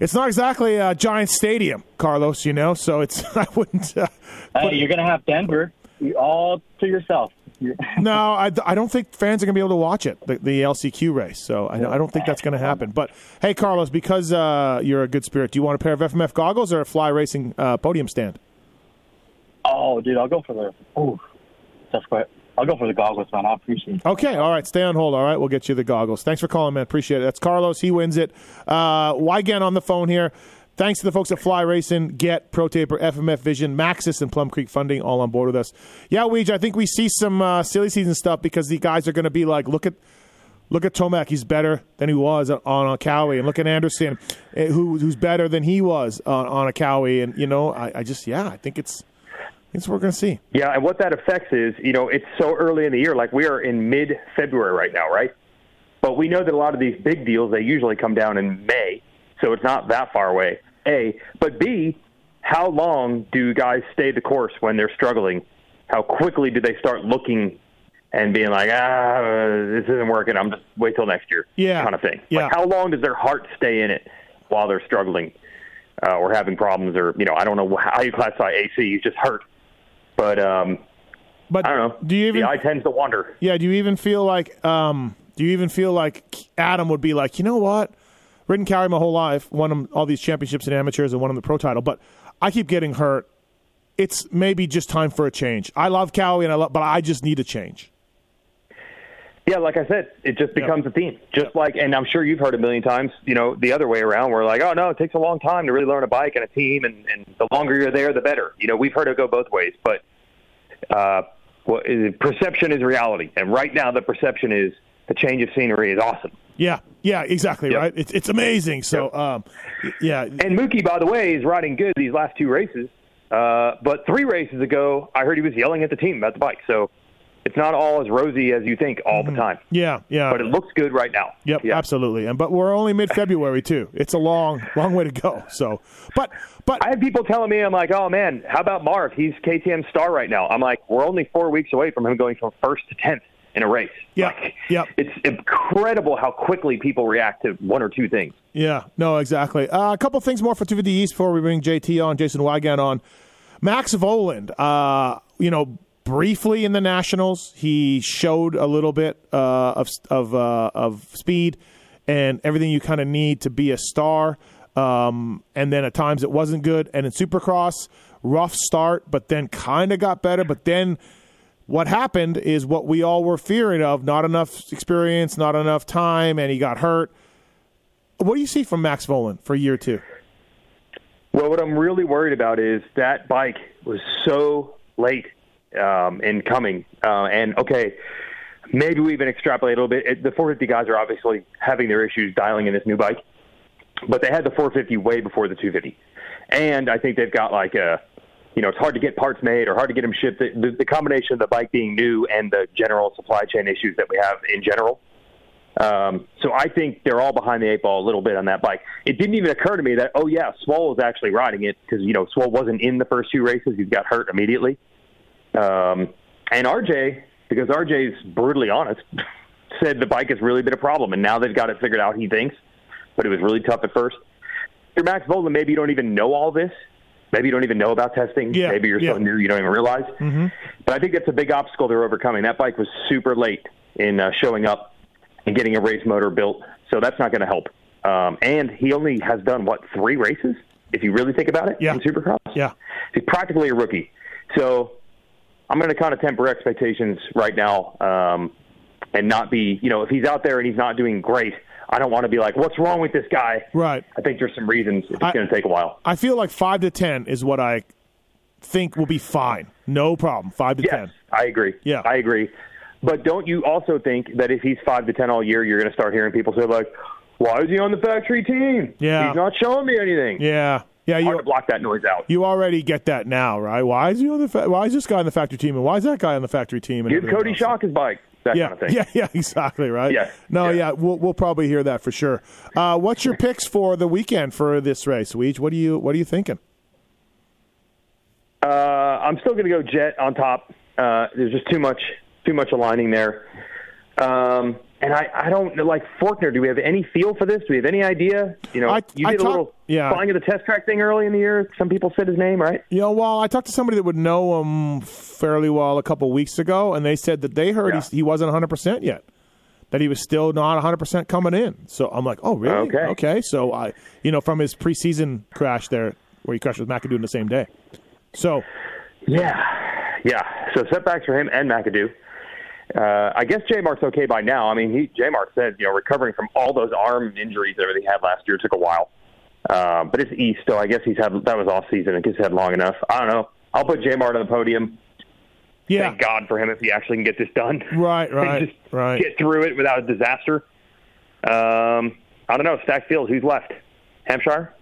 it's not exactly a giant stadium, Carlos. You know, so it's I wouldn't. Uh, Hey, you're gonna have Denver all to yourself. No, I, I don't think fans are going to be able to watch it, the, the LCQ race. So I, I don't think that's going to happen. But hey, Carlos, because uh, you're a good spirit, do you want a pair of FMF goggles or a Fly Racing uh, podium stand? Oh, dude, I'll go for the. Oh, that's quite. I'll go for the goggles, man. I appreciate it. Okay, all right, stay on hold. All right, we'll get you the goggles. Thanks for calling, man. Appreciate it. That's Carlos. He wins it. Uh, Weigandt on the phone here. Thanks to the folks at Fly Racing, Get, Pro Taper, FMF Vision, Maxxis, and Plum Creek Funding all on board with us. Yeah, Weege, I think we see some uh, silly season stuff because the guys are going to be like, look at look at Tomac, he's better than he was on, on a Kawi, and look at Anderson, eh, who, who's better than he was on, on a Kawi, and you know, I, I just yeah, I think it's it's what we're going to see. Yeah, and what that affects is, you know, it's so early in the year. Like we are in mid February right now, right? But we know that a lot of these big deals they usually come down in May, so it's not that far away. A, but B, how long do guys stay the course when they're struggling? How quickly do they start looking and being like, ah, this isn't working. I'm just wait till next year, yeah, kind of thing. Yeah. Like how long does their heart stay in it while they're struggling uh, or having problems, or you know, I don't know how you classify AC. He's just hurt, but um, but I don't know. Do you even? The eye tends to wander. Yeah. Do you even feel like? Um, do you even feel like Adam would be like, you know what? Ridden Kawi my whole life, won all these championships in amateurs and won them the pro title, but I keep getting hurt. It's maybe just time for a change. I love Kawi and I love, but I just need a change. Yeah, like I said, it just becomes a theme. Just like, and I'm sure you've heard a million times, you know, the other way around. We're like, oh no, it takes a long time to really learn a bike and a team, and, and the longer you're there, the better. You know, we've heard it go both ways, but uh, well, perception is reality, and right now the perception is the change of scenery is awesome. Yeah, yeah, exactly. Right. It's it's amazing. So, um, yeah. And Mookie, by the way, is riding good these last two races. Uh, but three races ago, I heard he was yelling at the team about the bike. So it's not all as rosy as you think all the time. Yeah, yeah. But it looks good right now. Yep, absolutely. And but we're only mid February too. It's a long, long way to go. So, but but I have people telling me, I'm like, oh man, how about Marv? He's KTM star right now. I'm like, we're only four weeks away from him going from first to tenth in a race. Yeah, like, yeah. It's incredible how quickly people react to one or two things. Yeah, no, exactly. Uh, a couple things more for 250 East before we bring JT on, Jason Weigandt on. Max Vohland, uh, you know, briefly in the Nationals, he showed a little bit uh, of of uh, of speed and everything you kind of need to be a star. Um, and then at times it wasn't good. And in Supercross, rough start, but then kind of got better. But then what happened is what we all were fearing of: not enough experience, not enough time, and he got hurt. What do you see from Max Vohland for year two? Well, what I'm really worried about is that bike was so late um, in coming. Uh, and okay, maybe we even extrapolate a little bit. It, the 450 guys are obviously having their issues dialing in this new bike, but they had the 450 way before the 250. And I think they've got like a, you know, it's hard to get parts made or hard to get them shipped. The, the combination of the bike being new and the general supply chain issues that we have in general. Um, so I think they're all behind the eight ball a little bit on that bike. It didn't even occur to me that, oh yeah, Swoll was actually riding it because, you know, Swoll wasn't in the first two races. He got hurt immediately. Um, and RJ, because RJ's brutally honest, said the bike has really been a problem, and now they've got it figured out. He thinks, but it was really tough at first. You're Max Vohland. Maybe you don't even know all this. Maybe you don't even know about testing. Yeah, maybe you're yeah. so new you don't even realize. Mm-hmm. But I think that's a big obstacle they're overcoming. That bike was super late in uh, showing up and getting a race motor built, so that's not going to help. Um, and he only has done what three races, if you really think about it, yeah. in Supercross. Yeah, he's practically a rookie. So I'm going to kind of temper expectations right now um, and not be, you know, if he's out there and he's not doing great, I don't want to be like, what's wrong with this guy? Right. I think there's some reasons it's going to take a while. I feel like five to ten is what I think will be fine. No problem. Five to Yes, ten. I agree. Yeah. I agree. But don't you also think that if he's five to ten all year, you're going to start hearing people say like, "Why is he on the factory team? Yeah. he's not showing me anything." Yeah, yeah. Hard You to block that noise out. you already get that now, right? Why is he on the? Fa- why is this guy on the factory team, and why is that guy on the factory team? And Give Coty else? Schock his bike. That yeah, kind of thing. yeah, yeah, exactly, right. Yes, No, yeah, we'll we'll probably hear that for sure. Uh, what's your picks for the weekend for this race, Weege? What do you what are you thinking? Uh, I'm still going to go Jett on top. Uh, there's just too much too much aligning there. Um, and I, I don't like Forkner. Do we have any feel for this? Do we have any idea? You know, I- you I did a talk- little yeah. flying of the test track thing early in the year. Some people said his name, right? Yeah, well, I talked to somebody that would know him fairly well a couple weeks ago, and they said that they heard he, he wasn't 100 percent yet. That he was still not 100 percent coming in. So I'm like, oh, really? Okay. Okay. So I, you know, from his preseason crash there, where he crashed with McAdoo in the same day. So Yeah, yeah. So setbacks for him and McAdoo. Uh, I guess J Mart's okay by now. I mean, he J Mart said you know recovering from all those arm injuries that he had last year took a while. Uh, but it's East, so I guess he's had that was off season. I guess he's had long enough. I don't know. I'll put J Mart on the podium. Yeah. Thank God for him if he actually can get this done. Right, right, just right. Get through it without a disaster. Um, I don't know. Stack Field. Who's left? Hampshire.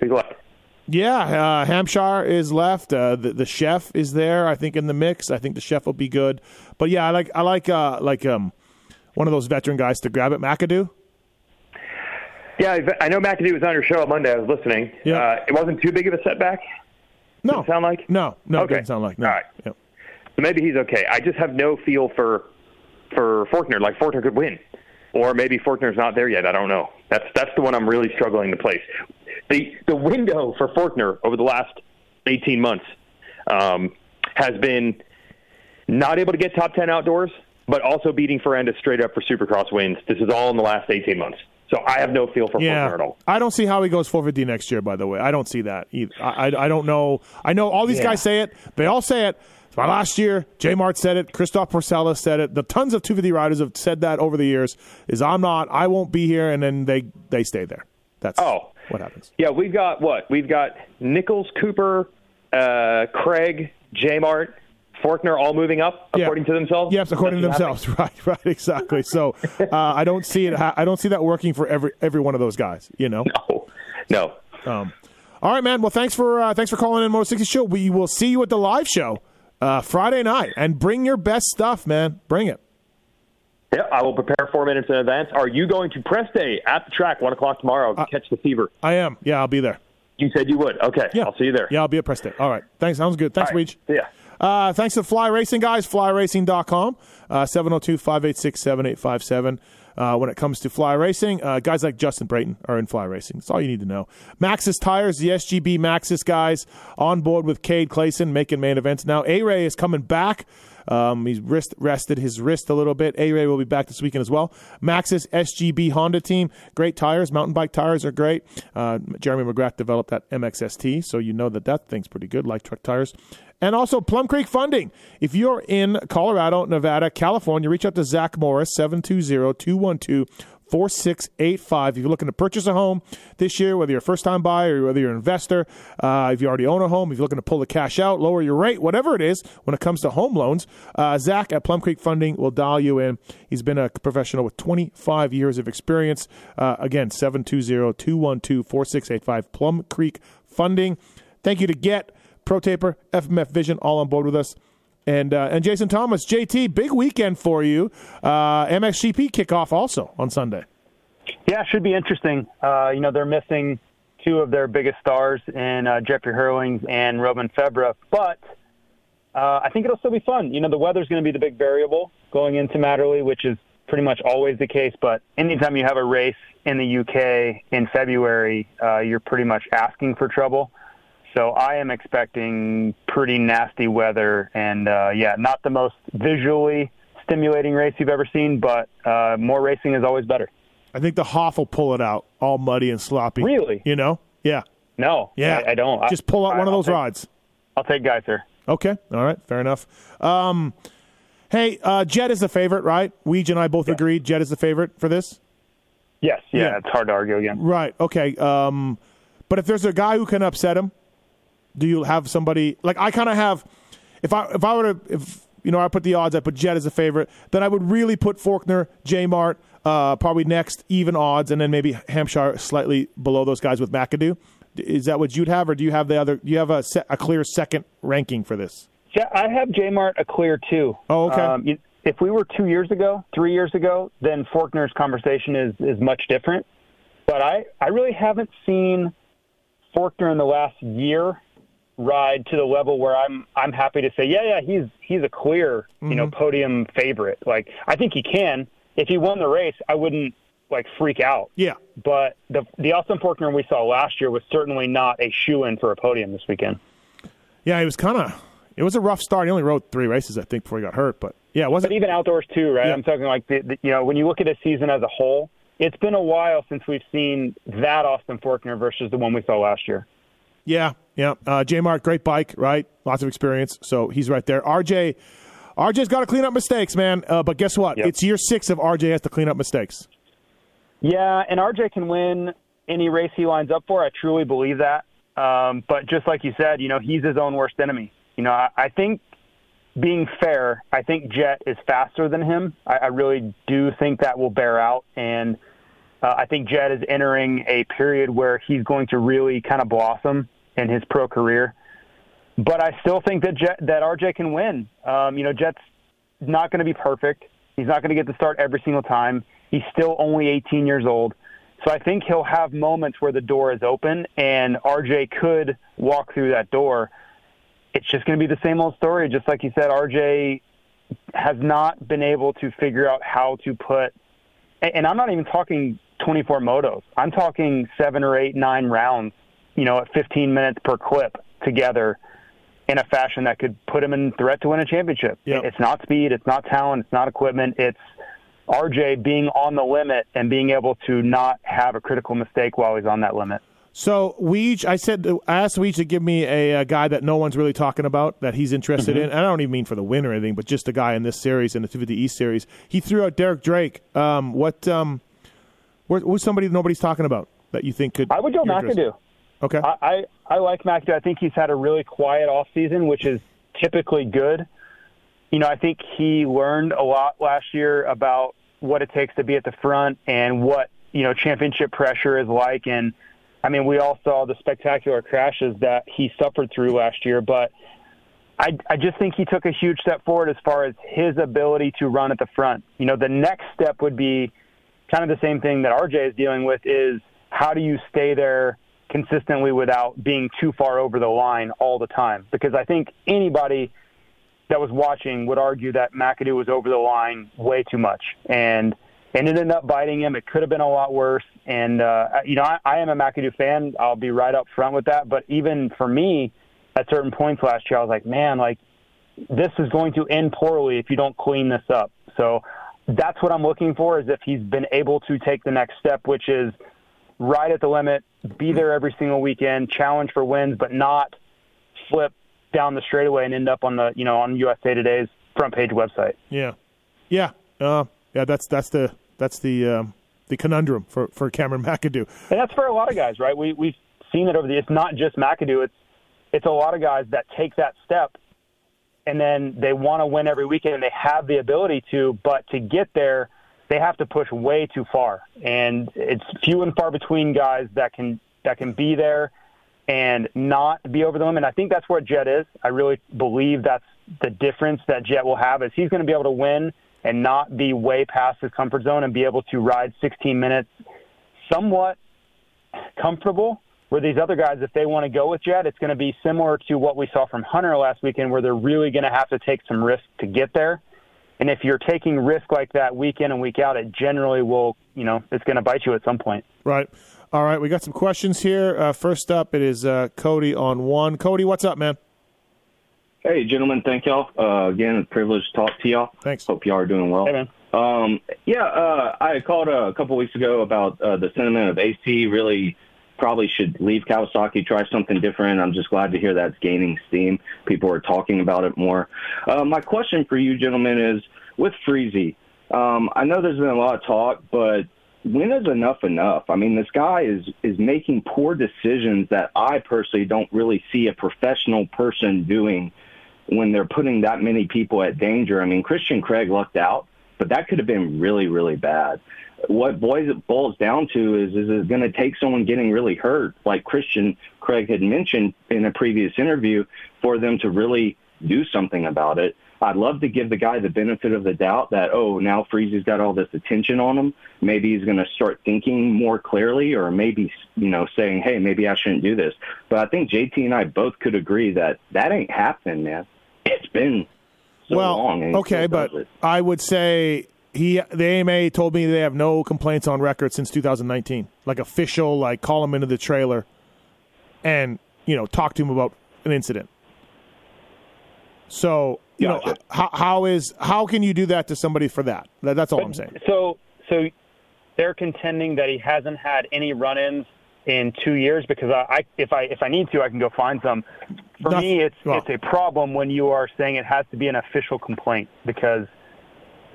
Who's left? Yeah, uh, Hampshire is left. Uh, the the chef is there. I think in the mix. I think the chef will be good. But yeah, I like I like uh, like um one of those veteran guys to grab it. McAdoo. Yeah, I- I know McAdoo was on your show on Monday. I was listening. Yeah. Uh, it wasn't too big of a setback. No. It sound like? No, no, Okay. sound like. No. All right. So maybe he's okay. I just have no feel for for Forkner. Like Forkner could win, or maybe Forkner's not there yet. I don't know. That's that's the one I'm really struggling to place. The the window for Forkner over the last 18 months um, has been not able to get top 10 outdoors, but also beating Ferrandis straight up for Supercross wins. This is all in the last 18 months. So I have no feel for Forkner Yeah, at all. I don't see how he goes 450 next year. By the way, I don't see that either. I, I, I don't know. I know all these Yeah. guys say it. They all say it. It's my last year. J Mart said it. Christophe Pourcel said it. The tons of 250 riders have said that over the years. Is I'm not. I won't be here, and then they they stay there. That's oh what happens. Yeah, we've got what? We've got Nichols, Cooper, uh, Craig, J Mart, Forkner all moving up according to themselves. Yes, according to themselves. Right, right, exactly. So uh, I don't see it. I don't see that working for every every one of those guys. You know. No. No. Um, all right, man. Well, thanks for uh, thanks for calling in Moto 60 Show. We will see you at the live show uh, Friday night, and bring your best stuff, man. Bring it. Yeah, I will prepare four minutes in advance. Are you going to press day at the track one o'clock tomorrow to catch the fever? I am. Yeah, I'll be there. You said you would. Okay, Yeah. I'll see you there. Yeah, I'll be at press day. All right. Thanks. Sounds good. Thanks, right. Weege. Ya. Uh, thanks to Fly Racing guys, flyracing.com, uh, 702-586-7857. Uh, when it comes to fly racing, uh, guys like Justin Brayton are in fly racing. That's all you need to know. Maxxis Tires, the SGB Maxxis guys, on board with Cade Clason, making main events. Now, A-Ray is coming back. Um, he's wrist, rested his wrist a little bit. A-Ray will be back this weekend as well. Maxxis SGB Honda team, great tires. Mountain bike tires are great. Uh, Jeremy McGrath developed that MXST, so you know that that thing's pretty good, like truck tires. And also Plum Creek Funding. If you're in Colorado, Nevada, California, reach out to Zach Morris, 720-212 4685. If you're looking to purchase a home this year, whether you're a first time buyer or whether you're an investor, uh, if you already own a home, if you're looking to pull the cash out, lower your rate, whatever it is when it comes to home loans, uh, Zach at Plum Creek Funding will dial you in. He's been a professional with 25 years of experience. Uh, again, 720 212 4685. Plum Creek Funding. Thank you to Get, ProTaper, FMF Vision, all on board with us. And uh, and Jason Thomas, JT, big weekend for you. Uh, MXGP kickoff also on Sunday. Yeah, should be interesting. Uh, you know, they're missing two of their biggest stars in uh, Jeffrey Herlings and Romain Febvre, but uh, I think it'll still be fun. You know, the weather's going to be the big variable going into Matterley, which is pretty much always the case. But anytime you have a race in the UK in February, uh, you're pretty much asking for trouble. So I am expecting pretty nasty weather, and uh, yeah, not the most visually stimulating race you've ever seen, but uh, more racing is always better. I think the Hoff will pull it out, all muddy and sloppy. Really? You know? Yeah. No, Yeah. I, I don't. Just pull out I- one of those take- rods. I'll take Gajser. Okay. All right. Fair enough. Um, hey, uh, Jett is the favorite, right? Weege and I both agreed Jett is the favorite for this. Yes, yeah, Yeah. it's hard to argue against. Right. Okay. Um, but if there's a guy who can upset him, do you have somebody like I kind of have? If I if I were to if you know I put the odds, I put Jett as a favorite, then I would really put Forkner, J Mart, uh, probably next even odds, and then maybe Hampshire slightly below those guys with McAdoo. Is that what you'd have, or do you have the other? Do you have a se- a clear second ranking for this? Yeah, I have J Mart a clear two. Oh, okay. Um, you- if we were two years ago, three years ago, then Forkner's conversation is is much different. But I I really haven't seen Forkner in the last year ride to the level where I'm I'm happy to say yeah yeah he's he's a clear you know Mhm. podium favorite. Like I think he can. If he won the race, I wouldn't like freak out. Yeah. But the the Austin Forkner we saw last year was certainly not a shoe in for a podium this weekend. Yeah, it was kind of. It was a rough start. He only rode three races, I think, before he got hurt. But yeah, it wasn't. But even outdoors too, right? Yeah. I'm talking like the, the, you know when you look at a season as a whole, it's been a while since we've seen that Austin Forkner versus the one we saw last year. Yeah, yeah. Uh, J Mart, great bike, right? Lots of experience, so he's right there. RJ, RJ's got to clean up mistakes, man. Uh, but guess what? It's year six of RJ has to clean up mistakes. Yeah, and RJ can win any race he lines up for. I truly believe that. Um, but just like you said, you know, he's his own worst enemy. You know, I, I think being fair, I think Jett is faster than him. I, I really do think that will bear out. And uh, I think Jett is entering a period where he's going to really kind of blossom in his pro career. But I still think that Jett, that RJ can win. Um, you know, Jett's not going to be perfect. He's not going to get to start every single time. He's still only 18 years old. So I think he'll have moments where the door is open and RJ could walk through that door. It's just going to be the same old story. Just like you said, RJ has not been able to figure out how to put, and I'm not even talking 24 motos. I'm talking seven or eight, nine rounds, you know, at 15 minutes per clip together in a fashion that could put him in threat to win a championship. Yep. It's not speed, it's not talent, it's not equipment, it's RJ being on the limit and being able to not have a critical mistake while he's on that limit. So Weege, I said I asked Weege to give me a, a, guy that no one's really talking about that he's interested Mm-hmm. in. And I don't even mean for the win or anything, but just a guy in this series in the 250 East series. He threw out Derek Drake. Um, what? Um, who's somebody nobody's talking about that you think could? I would interested- McAdoo. Okay. I, I, I like McAdoo. I think he's had a really quiet off season, which is typically good. You know, I think he learned a lot last year about what it takes to be at the front and what, you know, championship pressure is like. And I mean, we all saw the spectacular crashes that he suffered through last year, but I, I just think he took a huge step forward as far as his ability to run at the front. You know, the next step would be kind of the same thing that RJ is dealing with is how do you stay there consistently without being too far over the line all the time? Because I think anybody that was watching would argue that McAdoo was over the line way too much. And and it ended up biting him. It could have been a lot worse. And, uh, you know, I, I am a McAdoo fan. I'll be right up front with that. But even for me, at certain points last year, I was like, man, like, this is going to end poorly if you don't clean this up. So that's what I'm looking for is if he's been able to take the next step, which is right at the limit, be there every single weekend, challenge for wins, but not flip down the straightaway and end up on the, you know, on USA Today's front page website. Yeah, yeah, uh, yeah. That's that's the that's the um, the conundrum for for Cameron McAdoo. And that's for a lot of guys, right? We we've seen it over the. It's not just McAdoo. It's it's a lot of guys that take that step, and then they want to win every weekend, and they have the ability to, but to get there, they have to push way too far, and it's few and far between guys that can that can be there and not be over the limit. I think that's where Jett is. I really believe that's the difference that Jett will have is he's going to be able to win and not be way past his comfort zone and be able to ride 16 minutes somewhat comfortable. Where these other guys, if they want to go with Jett, it's going to be similar to what we saw from Hunter last weekend, where they're really going to have to take some risk to get there. And if you're taking risk like that week in and week out, it generally will, you know, it's going to bite you at some point. Right. All right. We got some questions here. Uh, first up, it is uh, Cody on one. Cody, what's up, man? Hey, gentlemen, thank y'all. Uh, again, a privilege to talk to y'all. Thanks. Hope y'all are doing well. Hey, man. Um, yeah, uh, I called uh, a couple weeks ago about uh, the sentiment of AC really probably should leave Kawasaki, try something different. I'm just glad to hear that's gaining steam. People are talking about it more. Uh, my question for you, gentlemen, is with Friese. Um, I know there's been a lot of talk, but when is enough enough? I mean, this guy is is making poor decisions that I personally don't really see a professional person doing when they're putting that many people at danger. I mean, Christian Craig lucked out, but that could have been really, really bad. What boys it boils down to is is it going to take someone getting really hurt, like Christian Craig had mentioned in a previous interview, for them to really do something about it. I'd love to give the guy the benefit of the doubt that, oh, now Friese's got all this attention on him. Maybe he's going to start thinking more clearly or maybe, you know, saying, hey, maybe I shouldn't do this. But I think JT and I both could agree that that ain't happening, man. It's been so well, long. okay, but. I would say he the AMA told me they have no complaints on record since 2019, like official, like call him into the trailer, and you know talk to him about an incident. So you know how, how is how can you do that to somebody for that? That- That's all I'm saying. So, so they're contending that he hasn't had any run-ins in two years because I, I if I if I need to, I can go find some. For me, it's well- it's a problem when you are saying it has to be an official complaint because.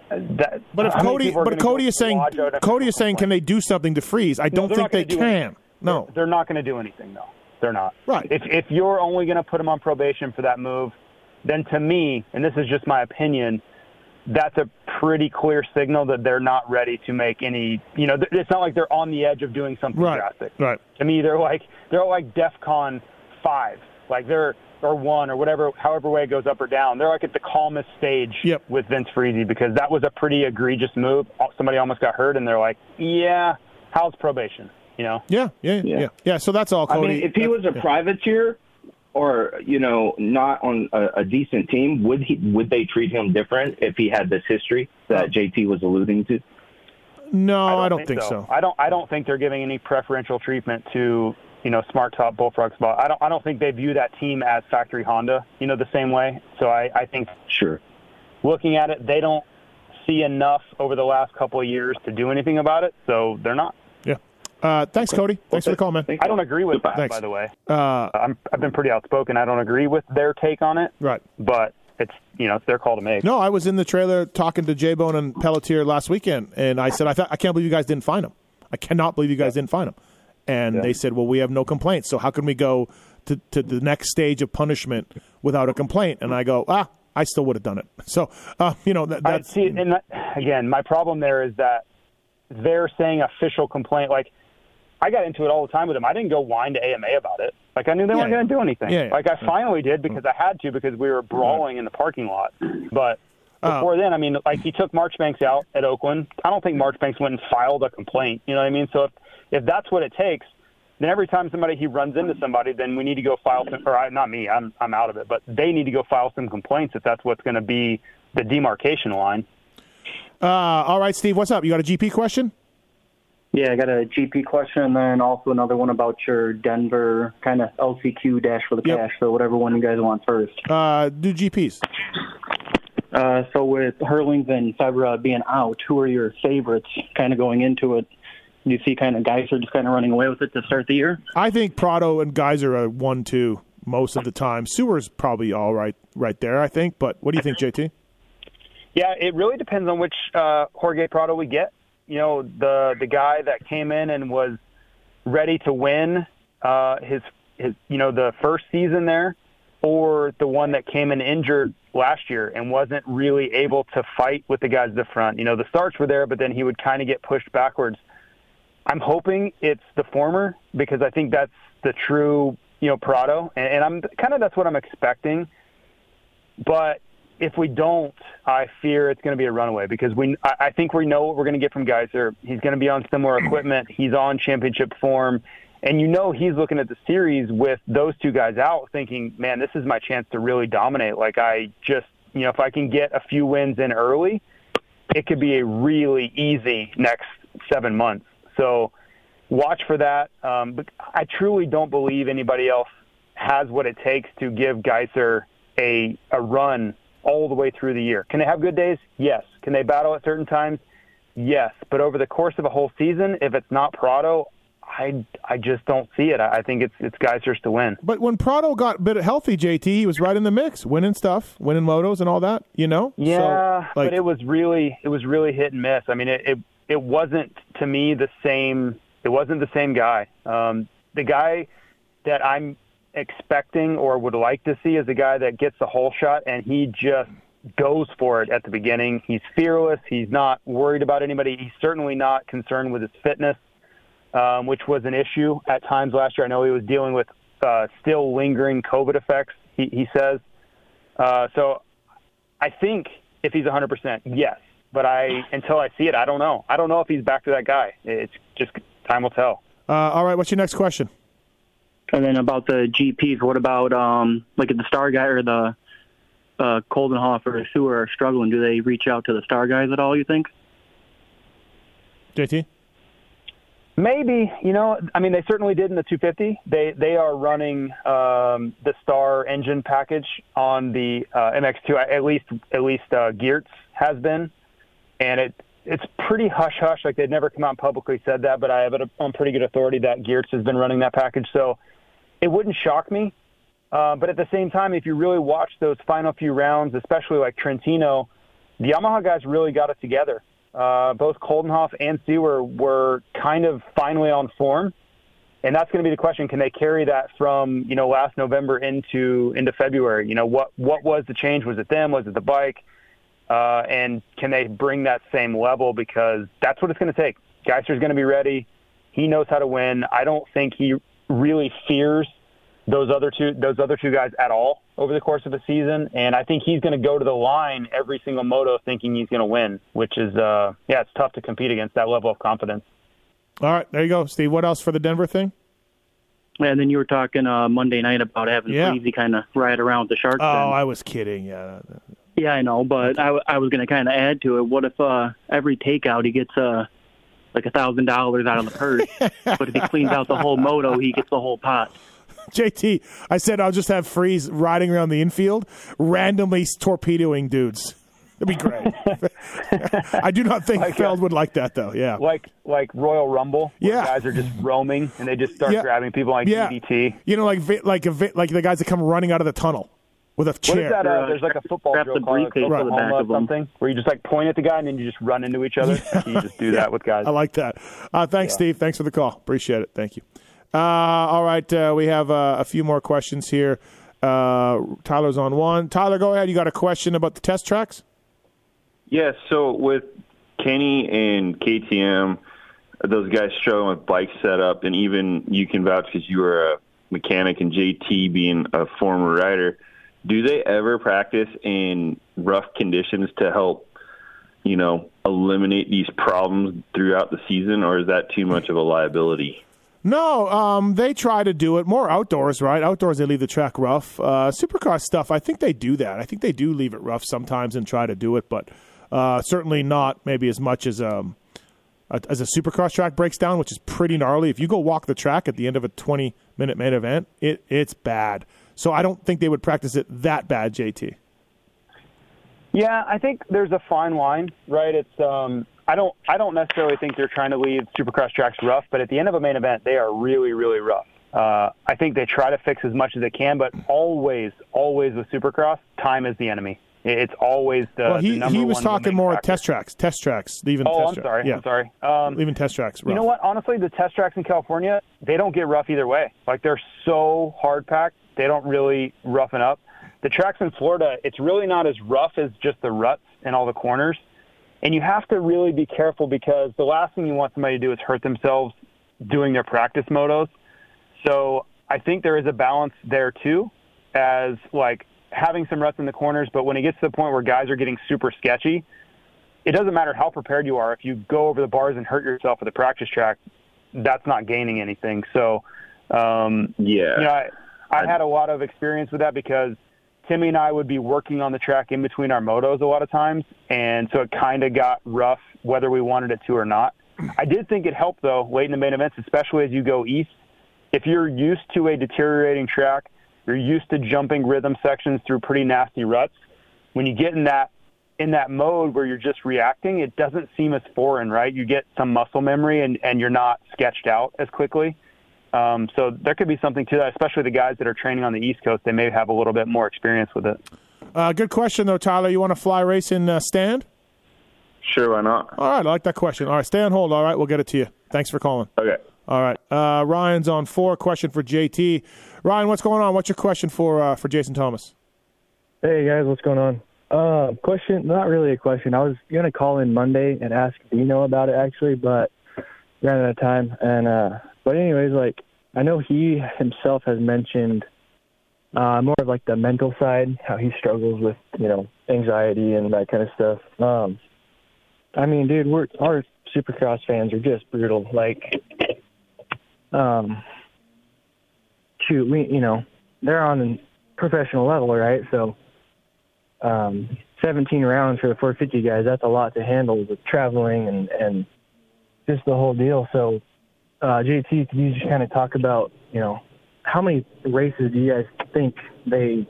That, But if Cody, but Cody is saying lodge out a- Cody is saying, can they do something to Friese? I don't they're think they do can. anything. no. They're not going to do anything though. They're not. Right. If if you're only going to put him on probation for that move, then to me, and this is just my opinion, that's a pretty clear signal that they're not ready to make any. You know, it's not like they're on the edge of doing something Right. drastic. Right. To me, they're like they're like DefCon five, like they're or one or whatever, however way it goes up or down. They're like at the calmest stage with Vince Friese because that was a pretty egregious move. Somebody almost got hurt, and they're like, yeah, how's probation? You know. Yeah, yeah, yeah, yeah. So that's all, I mean, if he was a Yeah. privateer or you know not on a, a decent team, would he would they treat him different if he had this history that JT was alluding to? No, I don't, think, so. I don't. I don't think they're giving any preferential treatment to you know Smart Top Bullfrog Spot. I don't. I don't think they view that team as Factory Honda. You know the same way. So I, I think sure. Looking at it, they don't see enough over the last couple of years to do anything about it. So they're not. Yeah. Uh, thanks, Cody. Thanks for the call, man. I don't agree with that, Thanks. by the way. Uh, I'm, I've been pretty outspoken. I don't agree with their take on it. Right. But it's you know it's their call to make. No, I was in the trailer talking to J Bone and Pelletier last weekend, and I said, I, thought, I can't believe you guys didn't find him. I cannot believe you guys didn't find him. And Yeah. they said, well, we have no complaints. So how can we go to, to the next stage of punishment without a complaint? And I go, ah, I still would have done it. So, uh, you know, that, I that's see, and that, again, my problem there is that they're saying official complaint. Like, I got into it all the time with them. I didn't go whine to AMA about it. Like, I knew they weren't Yeah. going to do anything. Yeah, yeah. Like, I finally did because I had to because we were brawling in the parking lot. But Uh, before then, I mean, like he took Marchbanks out at Oakland. I don't think Marchbanks went and filed a complaint. You know what I mean? So if if that's what it takes, then every time somebody he runs into somebody, then we need to go file some. Or I, not me, I'm I'm out of it. But they need to go file some complaints if that's what's going to be the demarcation line. uh, all right, Steve, what's up? You got a GP question? Yeah, I got a GP question and then also another one about your Denver kind of LCQ dash for the cash. So whatever one you guys want first. Uh, do GPs. Uh, so with Herlings and Febvre being out, who are your favorites kind of going into it? Do you see kind of guys are just kind of running away with it to start the year? I think Prado and Gajser are one two most of the time. Seewer's probably all right right there, I think. But what do you think, JT? Yeah, it really depends on which uh, Jorge Prado we get. You know, the the guy that came in and was ready to win uh, his his you know the first season there, or the one that came in injured last year and wasn't really able to fight with the guys at the front. You know, the starts were there, but then he would kind of get pushed backwards. I'm hoping it's the former because I think that's the true you know Prado, and, and I'm kind of that's what I'm expecting. But if we don't, I fear it's going to be a runaway because we. I, I think we know what we're going to get from Gajser. He's going to be on similar equipment. He's on championship form, and you know he's looking at the series with those two guys out, thinking, "Man, this is my chance to really dominate." Like I just, you know, if I can get a few wins in early, it could be a really easy next seven months. So watch for that. Um, but I truly don't believe anybody else has what it takes to give Gajser a a run all the way through the year. Can they have good days? Yes. Can they battle at certain times? Yes. But over the course of a whole season, if it's not Prado, I I just don't see it. I think it's it's Gajser's to win. But when Prado got a bit healthy, JT, he was right in the mix, winning stuff, winning motos and all that. You know. Yeah, So, like, but it was really it was really hit and miss. I mean, it it, it wasn't to me the same. It wasn't the same guy. Um, the guy that I'm expecting or would like to see is a guy that gets the whole shot and he just goes for it at the beginning. He's fearless. He's not worried about anybody. He's certainly not concerned with his fitness, um, which was an issue at times last year. I know he was dealing with uh, still lingering COVID effects. He, he says. Uh, so I think if he's 100%, yes. But I until I see it, I don't know. I don't know if he's back to that guy. It's just time will tell. uh, all right, what's your next question? And then about the GPs, what about um like if the star guy or the uh Coldenhoff or Seewer are struggling, do they reach out to the star guys at all, you think? JT? Maybe you know. I mean, they certainly did in the 250. They they are running um, the Star engine package on the uh, MX2. At least at least uh, Geerts has been, and it it's pretty hush hush. Like they've never come out and publicly said that, but I have it on pretty good authority that Geerts has been running that package. So it wouldn't shock me. Uh, but at the same time, if you really watch those final few rounds, especially like Trentino, the Yamaha guys really got it together. Uh, both Coldenhoff and Seewer were kind of finally on form, and that's going to be the question: Can they carry that from you know last November into into February? You know, what what was the change? Was it them? Was it the bike? Uh, and can they bring that same level? Because that's what it's going to take. Gajser's going to be ready. He knows how to win. I don't think he really fears those other two those other two guys at all over the course of the season. And I think he's going to go to the line every single moto thinking he's going to win, which is uh, yeah, it's tough to compete against that level of confidence. All right, there you go, Steve. What else for the Denver thing? And then you were talking uh, Monday night about having Yeah. Sleazy kind of ride around with the Sharks. Oh, then. I was kidding. Yeah. Yeah, I know, but I, I was going to kind of add to it. What if uh, every takeout he gets uh, like a thousand dollars out of the purse, but if he cleans out the whole moto, he gets the whole pot. JT, I said I'll just have Friese riding around the infield, randomly torpedoing dudes. It'd be great. I do not think Feld would like that, though. Yeah. Like like Royal Rumble, where Yeah. guys are just roaming and they just start Yeah. grabbing people like Yeah. DDT. You know, like like like the guys that come running out of the tunnel with a What chair. is that? Uh, there's like a football Strap drill the called briefcase to the back or of 'em. something, where you just like point at the guy and then you just run into each other. you just do that with guys. I like that. Uh, thanks, Steve. Thanks for the call. Appreciate it. Thank you. Uh, all right, uh, we have uh, a few more questions here. Uh, Tyler's on one. Tyler, go ahead. You got a question about the test tracks? Yeah, so with Kenny and KTM, those guys struggling with bike setup, and even you can vouch because you were a mechanic and JT being a former rider. Do they ever practice in rough conditions to help, you know, eliminate these problems throughout the season, or is that too much of a liability? No, um, they try to do it more outdoors, right? Outdoors, they leave the track rough. Uh, supercross stuff, I think they do that. I think they do leave it rough sometimes and try to do it, but uh, certainly not maybe as much as um, a, as a supercross track breaks down, which is pretty gnarly. If you go walk the track at the end of a 20 minute main event, it it's bad. So I don't think they would practice it that bad, JT. Yeah, I think there's a fine line, right? It's um I don't I don't necessarily think they're trying to leave supercross tracks rough, but at the end of a main event, they are really really rough. Uh, I think they try to fix as much as they can, but always always with supercross, time is the enemy. It's always the, well, he the he was talking more factor. test tracks, test tracks, leaving Oh, test I'm sorry. Yeah. I'm sorry. Um, leaving test tracks. You know what? Honestly, the test tracks in California, they don't get rough either way. Like they're so hard packed, they don't really roughen up. The tracks in Florida, it's really not as rough as just the ruts and all the corners. And you have to really be careful because the last thing you want somebody to do is hurt themselves doing their practice motos. So I think there is a balance there too, as like having some ruts in the corners. But when it gets to the point where guys are getting super sketchy, it doesn't matter how prepared you are. If you go over the bars and hurt yourself at the practice track, that's not gaining anything. So, um, yeah, you know, I, I had a lot of experience with that because Timmy and I would be working on the track in between our motos a lot of times, and so it kind of got rough whether we wanted it to or not. I did think it helped though late in the main events, especially as you go east. If you're used to a deteriorating track, you're used to jumping rhythm sections through pretty nasty ruts. When you get in that in that mode where you're just reacting, it doesn't seem as foreign, right? You get some muscle memory and, and you're not sketched out as quickly. Um, so there could be something to that, especially the guys that are training on the East Coast. They may have a little bit more experience with it. Uh, good question though, Tyler. You want to fly race in uh, stand? Sure, why not? All right, I like that question. All right, stay on hold. All right, we'll get it to you. Thanks for calling. Okay. All right, uh, Ryan's on four. Question for JT. Ryan, what's going on? What's your question for uh, for Jason Thomas? Hey guys, what's going on? Uh, question, not really a question. I was gonna call in Monday and ask Dino about it actually, but ran out of time. And uh, but anyways, like I know he himself has mentioned uh, more of like the mental side, how he struggles with you know anxiety and that kind of stuff. Um, I mean, dude, we're our Supercross fans are just brutal. Like, um, shoot, we you know they're on a professional level, right? So um, 17 rounds for the 450 guys, that's a lot to handle with traveling and, and just the whole deal. So, uh, JT, could you just kind of talk about, you know, how many races do you guys think they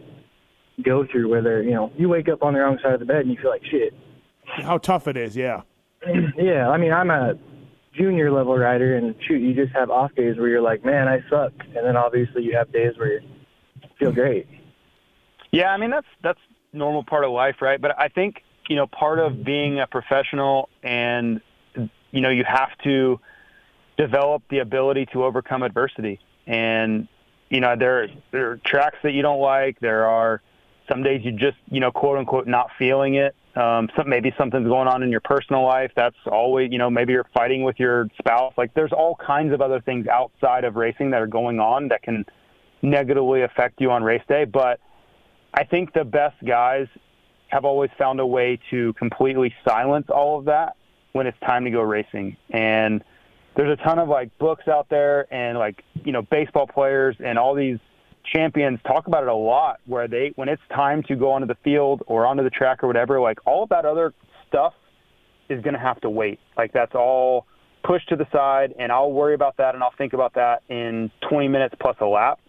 go through where they're, you know, you wake up on the wrong side of the bed and you feel like shit. How tough it is, yeah. yeah, I mean, I'm a junior level rider and shoot, you just have off days where you're like, man, I suck. And then obviously you have days where you feel great. Yeah, I mean that's that's normal part of life, right? But I think you know part of being a professional and you know you have to develop the ability to overcome adversity. And you know, there there are tracks that you don't like. There are some days you just you know quote unquote not feeling it. Um, some, maybe something's going on in your personal life. That's always you know maybe you're fighting with your spouse. Like there's all kinds of other things outside of racing that are going on that can negatively affect you on race day. But I think the best guys have always found a way to completely silence all of that when it's time to go racing. And there's a ton of like books out there and like, you know, baseball players and all these champions talk about it a lot where they when it's time to go onto the field or onto the track or whatever, like all of that other stuff is going to have to wait. Like that's all pushed to the side and I'll worry about that and I'll think about that in 20 minutes plus a lap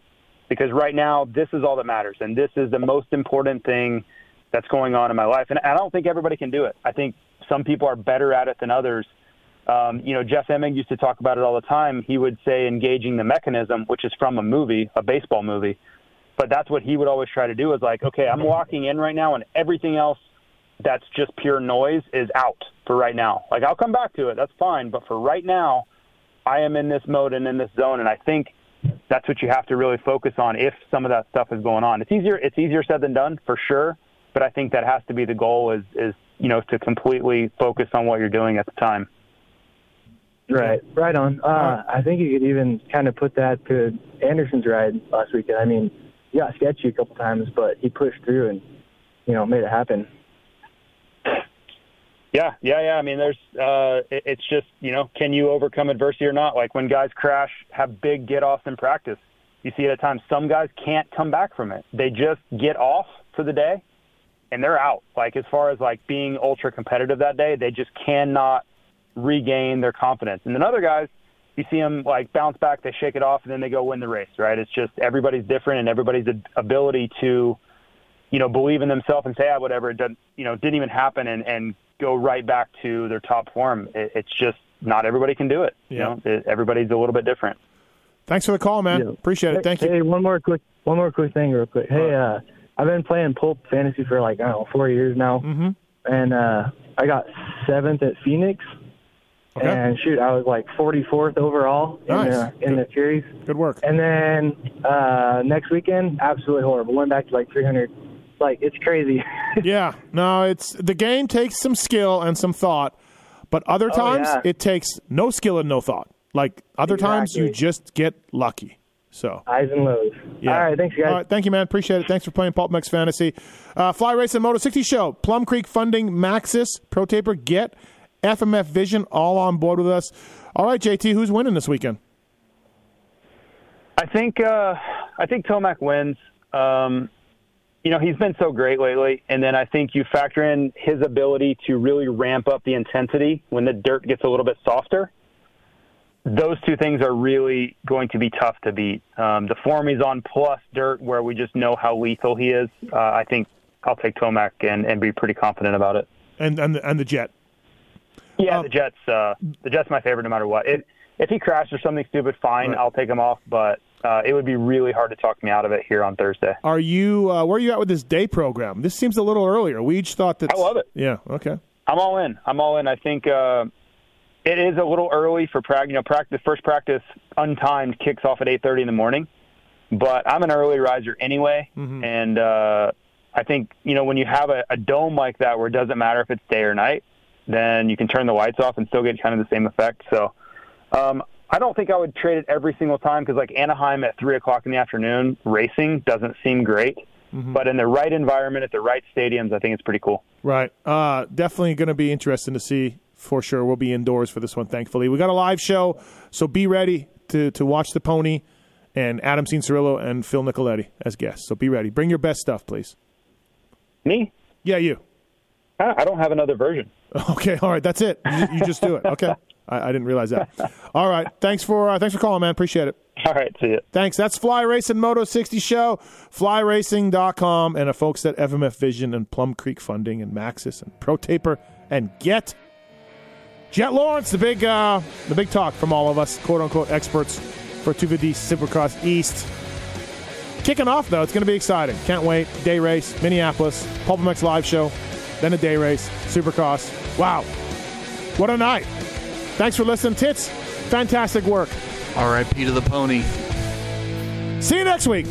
because right now this is all that matters and this is the most important thing that's going on in my life and I don't think everybody can do it. I think some people are better at it than others. Um, you know, Jeff Emig used to talk about it all the time. He would say engaging the mechanism, which is from a movie, a baseball movie. But that's what he would always try to do is like, okay, I'm walking in right now and everything else that's just pure noise is out for right now. Like I'll come back to it. That's fine. But for right now, I am in this mode and in this zone. And I think that's what you have to really focus on if some of that stuff is going on. It's easier, it's easier said than done for sure. But I think that has to be the goal is, is, you know, to completely focus on what you're doing at the time. Right, right on. Uh, I think you could even kind of put that to Anderson's ride last weekend. I mean, he got sketchy a couple times, but he pushed through and you know made it happen. Yeah, yeah, yeah. I mean, there's, uh, it, it's just, you know, can you overcome adversity or not? Like when guys crash, have big get offs in practice. You see it at times. Some guys can't come back from it. They just get off for the day and they're out. Like as far as like being ultra competitive that day, they just cannot regain their confidence. And then other guys, you see them like bounce back, they shake it off, and then they go win the race. Right? It's just everybody's different, and everybody's ability to, you know, believe in themselves and say, ah, whatever, it doesn't, you know, didn't even happen, and and go right back to their top form. It, it's just not everybody can do it. You Yeah. know, it, everybody's a little bit different. Thanks for the call, man. Appreciate it. Thank hey, you. Hey, one more quick, one more quick thing, real quick. Hey, uh, I've been playing pulp fantasy for like I don't know four years now, mm-hmm. and uh, I got seventh at Phoenix. Okay. And shoot, I was like 44th overall Nice. in the in the series. Good work. And then uh, next weekend, absolutely horrible. Went back to like 300. Like it's crazy. yeah, no, it's the game takes some skill and some thought, but other Oh, times yeah. it takes no skill and no thought. Like other times you just get lucky. So Highs and lows. Yeah. All right, thanks guys. All right, thank you, man. Appreciate it. Thanks for playing PulpMX Fantasy. Uh, Fly Racing Moto 60 Show, Plum Creek Funding, Maxxis, Pro Taper, Get, FMF Vision, all on board with us. All right, JT, who's winning this weekend? I think uh, I think Tomac wins. Um, you know, he's been so great lately, and then I think you factor in his ability to really ramp up the intensity when the dirt gets a little bit softer. Those two things are really going to be tough to beat. Um, the form he's on plus dirt, where we just know how lethal he is. Uh, I think I'll take Tomac and, and be pretty confident about it. And and the, and the Jett. Yeah, the Jett's. Uh, the Jett's my favorite no matter what. If if he crashes or something stupid, fine, I'll take him off. But uh, it would be really hard to talk me out of it here on Thursday. Are you uh, where are you at with this day program? This seems a little earlier. We each thought that I love it. Yeah, okay. I'm all in. I'm all in. I think uh, it is a little early for practice. You know, practice first practice untimed kicks off at 8:30 in the morning, but I'm an early riser anyway, and uh, I think you know when you have a, a dome like that where it doesn't matter if it's day or night, then you can turn the lights off and still get kind of the same effect. So. Um, I don't think I would trade it every single time because, like Anaheim at three o'clock in the afternoon, racing doesn't seem great. But in the right environment at the right stadiums, I think it's pretty cool. Right. Uh, definitely going to be interesting to see for sure. We'll be indoors for this one, thankfully. We got a live show, so be ready to, to watch the pony and Adam Cianciarulo and Phil Nicoletti as guests. So be ready. Bring your best stuff, please. Me? Yeah, you. I don't have another version. Okay, all right, that's it. You, you just do it. Okay, I, I didn't realize that. All right, thanks for uh, thanks for calling, man. Appreciate it. All right, see you. Thanks. That's Fly Racing Moto 60 Show, flyracing.com, and the folks at FMF Vision and Plum Creek Funding and Maxxis and Pro Taper and Get. Jett Lawrence, the big uh, the big talk from all of us, quote unquote experts for 250 Supercross East. Kicking off though, it's going to be exciting. Can't wait. Day race, Minneapolis, PulpMX live show, then a day race, Supercross. Wow, what a night! Thanks for listening, tits. Fantastic work. R.I.P. to the pony. See you next week.